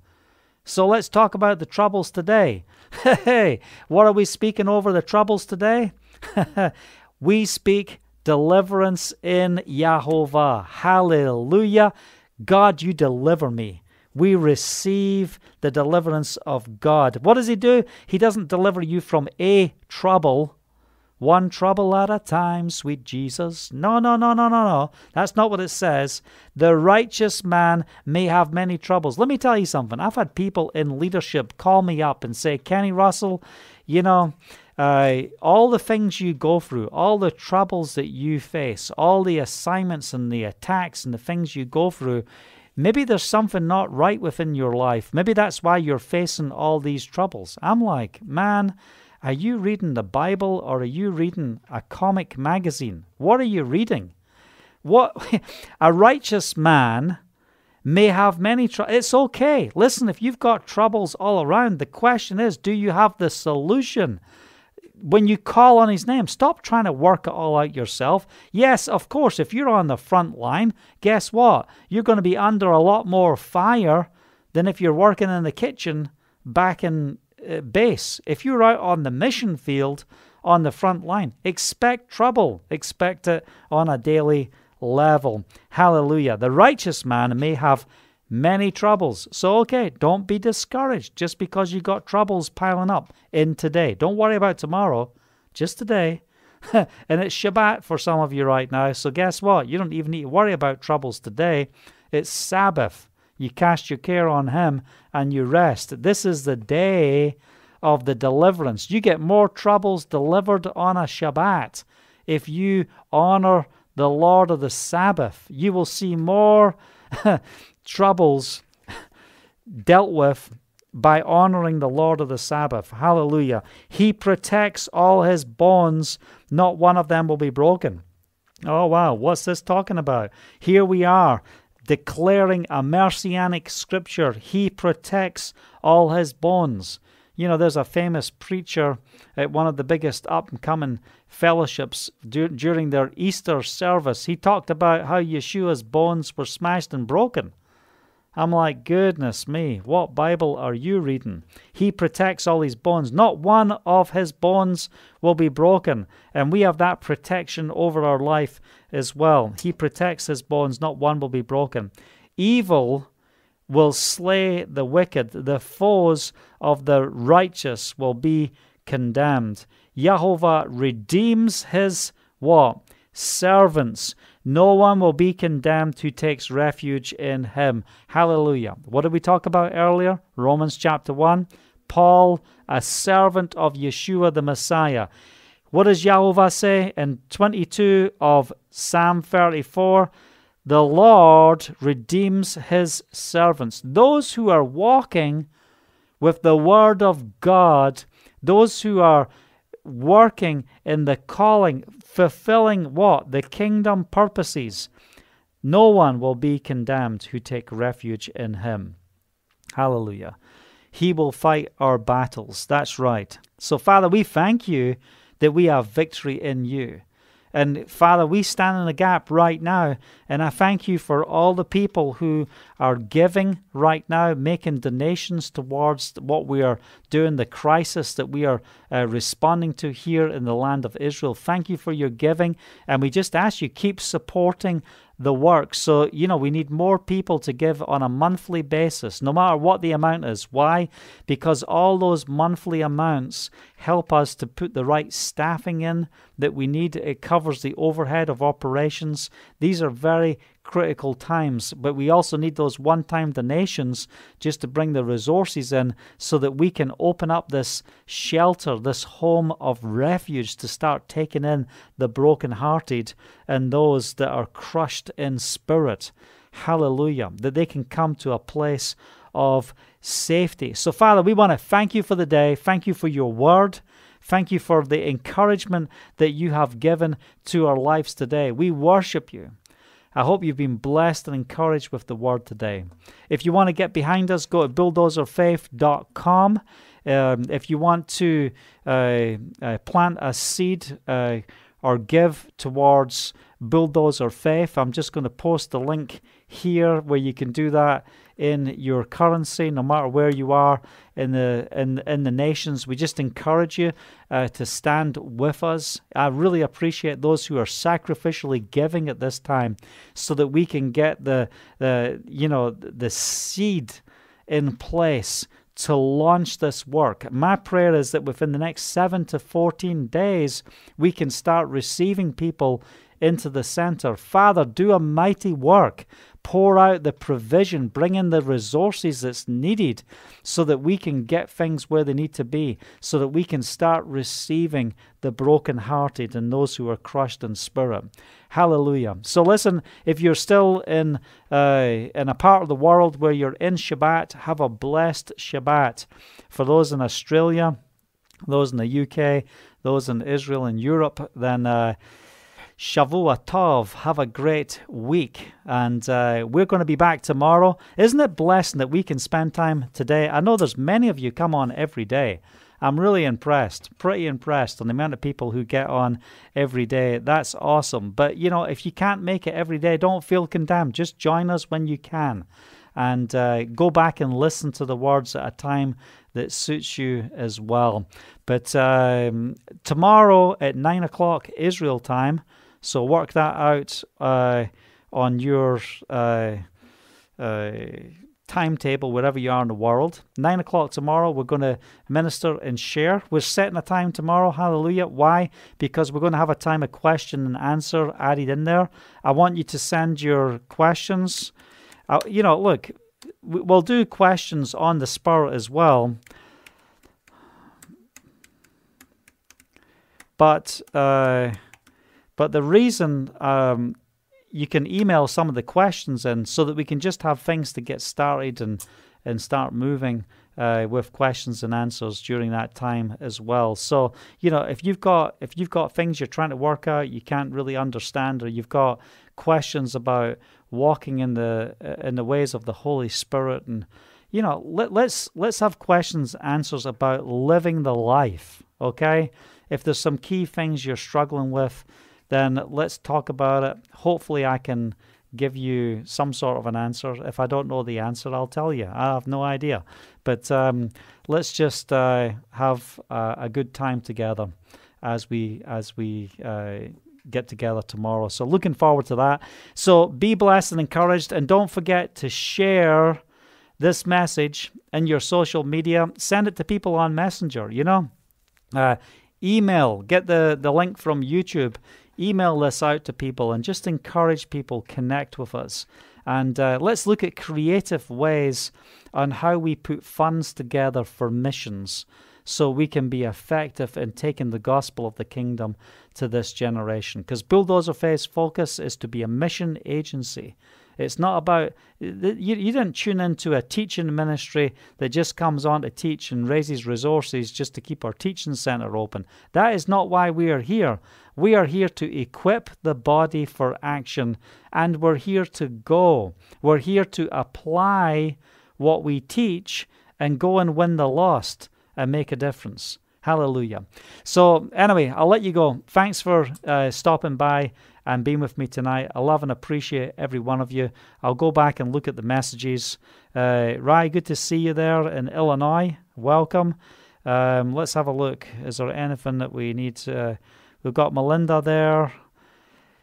So let's talk about the troubles today. Hey, what are we speaking over the troubles today? we speak deliverance in Yahovah. Hallelujah. God, you deliver me we receive the deliverance of God. What does He do? He doesn't deliver you from a trouble, one trouble at a time, sweet Jesus. No, no, no, no, no, no. That's not what it says. The righteous man may have many troubles. Let me tell you something. I've had people in leadership call me up and say, Kenny Russell, you know, uh, all the things you go through, all the troubles that you face, all the assignments and the attacks and the things you go through, Maybe there's something not right within your life. Maybe that's why you're facing all these troubles. I'm like, man, are you reading the Bible or are you reading a comic magazine? What are you reading? What a righteous man may have many troubles. It's okay. Listen, if you've got troubles all around, the question is, do you have the solution? When you call on his name, stop trying to work it all out yourself. Yes, of course, if you're on the front line, guess what? You're going to be under a lot more fire than if you're working in the kitchen back in uh, base. If you're out on the mission field on the front line, expect trouble. Expect it on a daily level. Hallelujah. The righteous man may have many troubles. So, okay, don't be discouraged just because you got troubles piling up in today. Don't worry about tomorrow, just today. and it's Shabbat for some of you right now. So, guess what? You don't even need to worry about troubles today. It's Sabbath. You cast your care on Him and you rest. This is the day of the deliverance. You get more troubles delivered on a Shabbat if you honor the Lord of the Sabbath. You will see more troubles dealt with by honoring the Lord of the Sabbath. Hallelujah. He protects all his bonds, not one of them will be broken. Oh, wow. What's this talking about? Here we are declaring a messianic scripture. He protects all his bonds. You know, there's a famous preacher at one of the biggest up and coming fellowships du- during their Easter service. He talked about how Yeshua's bones were smashed and broken. I'm like, goodness me, what Bible are you reading? He protects all his bones. Not one of his bones will be broken. And we have that protection over our life as well. He protects his bones, not one will be broken. Evil will slay the wicked, the foes of the righteous will be condemned. Jehovah redeems his what? Servants. No one will be condemned who takes refuge in him. Hallelujah. What did we talk about earlier? Romans chapter 1. Paul, a servant of Yeshua the Messiah. What does Jehovah say in 22 of Psalm 34? The Lord redeems his servants. Those who are walking with the word of God, those who are working in the calling, fulfilling what? The kingdom purposes. No one will be condemned who take refuge in him. Hallelujah. He will fight our battles. That's right. So, Father, we thank you that we have victory in you. And Father, we stand in the gap right now. And I thank you for all the people who are giving right now, making donations towards what we are doing, the crisis that we are uh, responding to here in the land of Israel. Thank you for your giving. And we just ask you, keep supporting the work. So, you know, we need more people to give on a monthly basis, no matter what the amount is. Why? Because all those monthly amounts help us to put the right staffing in that we need. It covers the overhead of operations. These are very critical times, but we also need those one time donations just to bring the resources in so that we can open up this shelter, this home of refuge to start taking in the brokenhearted and those that are crushed in spirit. Hallelujah. That they can come to a place of safety. So, Father, we want to thank you for the day. Thank you for your word. Thank you for the encouragement that you have given to our lives today. We worship you. I hope you've been blessed and encouraged with the word today. If you want to get behind us, go to bulldozerfaith.com. Um, if you want to uh, uh, plant a seed uh, or give towards Bulldozer Faith, I'm just going to post the link here where you can do that in your currency, no matter where you are in the in in the nations. We just encourage you uh, to stand with us. I really appreciate those who are sacrificially giving at this time, so that we can get the the you know the seed in place to launch this work. My prayer is that within the next 7 to 14 days, we can start receiving people into the center. Father, do a mighty work pour out the provision, bring in the resources that's needed so that we can get things where they need to be, so that we can start receiving the brokenhearted and those who are crushed in spirit. Hallelujah. So listen, if you're still in uh, in a part of the world where you're in Shabbat, have a blessed Shabbat. For those in Australia, those in the UK, those in Israel and Europe, then uh, Shavua Tov. Have a great week. And uh, we're going to be back tomorrow. Isn't it blessing that we can spend time today? I know there's many of you come on every day. I'm really impressed, pretty impressed on the amount of people who get on every day. That's awesome. But, you know, if you can't make it every day, don't feel condemned. Just join us when you can and uh, go back and listen to the words at a time that suits you as well. But um, tomorrow at 9 o'clock Israel time, so work that out uh, on your uh, uh, timetable wherever you are in the world. Nine o'clock tomorrow, we're going to minister and share. We're setting a time tomorrow. Hallelujah. Why? Because we're going to have a time of question and answer added in there. I want you to send your questions. Uh, you know, look, we'll do questions on the spur as well. But uh, but the reason um, you can email some of the questions in so that we can just have things to get started and, and start moving uh, with questions and answers during that time as well. So you know if you've got if you've got things you're trying to work out you can't really understand or you've got questions about walking in the uh, in the ways of the Holy Spirit and you know, let, let's let's have questions, answers about living the life. Okay, if there's some key things you're struggling with, then let's talk about it. Hopefully, I can give you some sort of an answer. If I don't know the answer, I'll tell you. I have no idea. But um, let's just uh, have uh, a good time together as we as we uh, get together tomorrow. So looking forward to that. So be blessed and encouraged, and don't forget to share this message in your social media. Send it to people on Messenger. You know, uh, email. Get the the link from YouTube email this out to people and just encourage people connect with us and uh, let's look at creative ways on how we put funds together for missions so we can be effective in taking the gospel of the kingdom to this generation because bulldozer faith's focus is to be a mission agency it's not about, you, you didn't tune into a teaching ministry that just comes on to teach and raises resources just to keep our teaching center open. That is not why we are here. We are here to equip the body for action, and we're here to go. We're here to apply what we teach and go and win the lost and make a difference. Hallelujah. So, anyway, I'll let you go. Thanks for uh, stopping by and being with me tonight. I love and appreciate every one of you. I'll go back and look at the messages. Uh, good to see you there in Illinois. Welcome. Um, let's have a look. Is there anything that we need to? We've got Melinda there.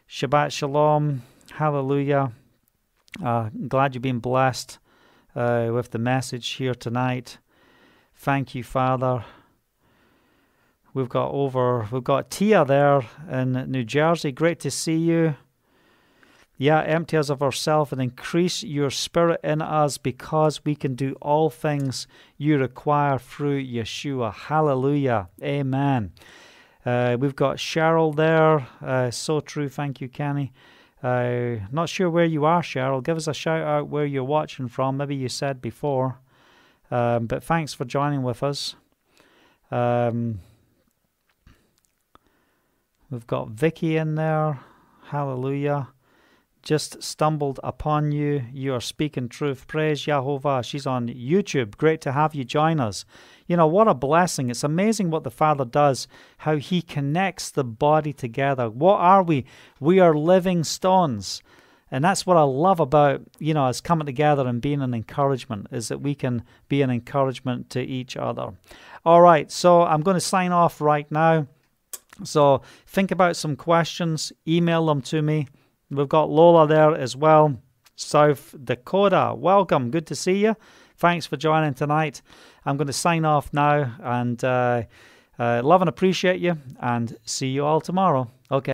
Shabbat Shalom. Hallelujah. Uh, glad you've been blessed uh, with the message here tonight. Thank you, Father. We've got over, we've got Tia there in New Jersey. Great to see you. Yeah, empty us of ourselves and increase your spirit in us because we can do all things you require through Yeshua. Hallelujah. Amen. Uh, we've got Cheryl there. Uh, so true. Thank you, Kenny. Uh, not sure where you are, Cheryl. Give us a shout out where you're watching from. Maybe you said before. Um, but thanks for joining with us. Um, We've got Vicky in there. Hallelujah. Just stumbled upon you. You are speaking truth. Praise Jehovah. She's on YouTube. Great to have you join us. You know, what a blessing. It's amazing what the Father does, how He connects the body together. What are we? We are living stones. And that's what I love about, you know, us coming together and being an encouragement, is that we can be an encouragement to each other. All right, so I'm going to sign off right now. So think about some questions, email them to me. We've got Lola there as well. South Dakota, welcome. Good to see you. Thanks for joining tonight. I'm going to sign off now and uh, uh, love and appreciate you and see you all tomorrow. Okay.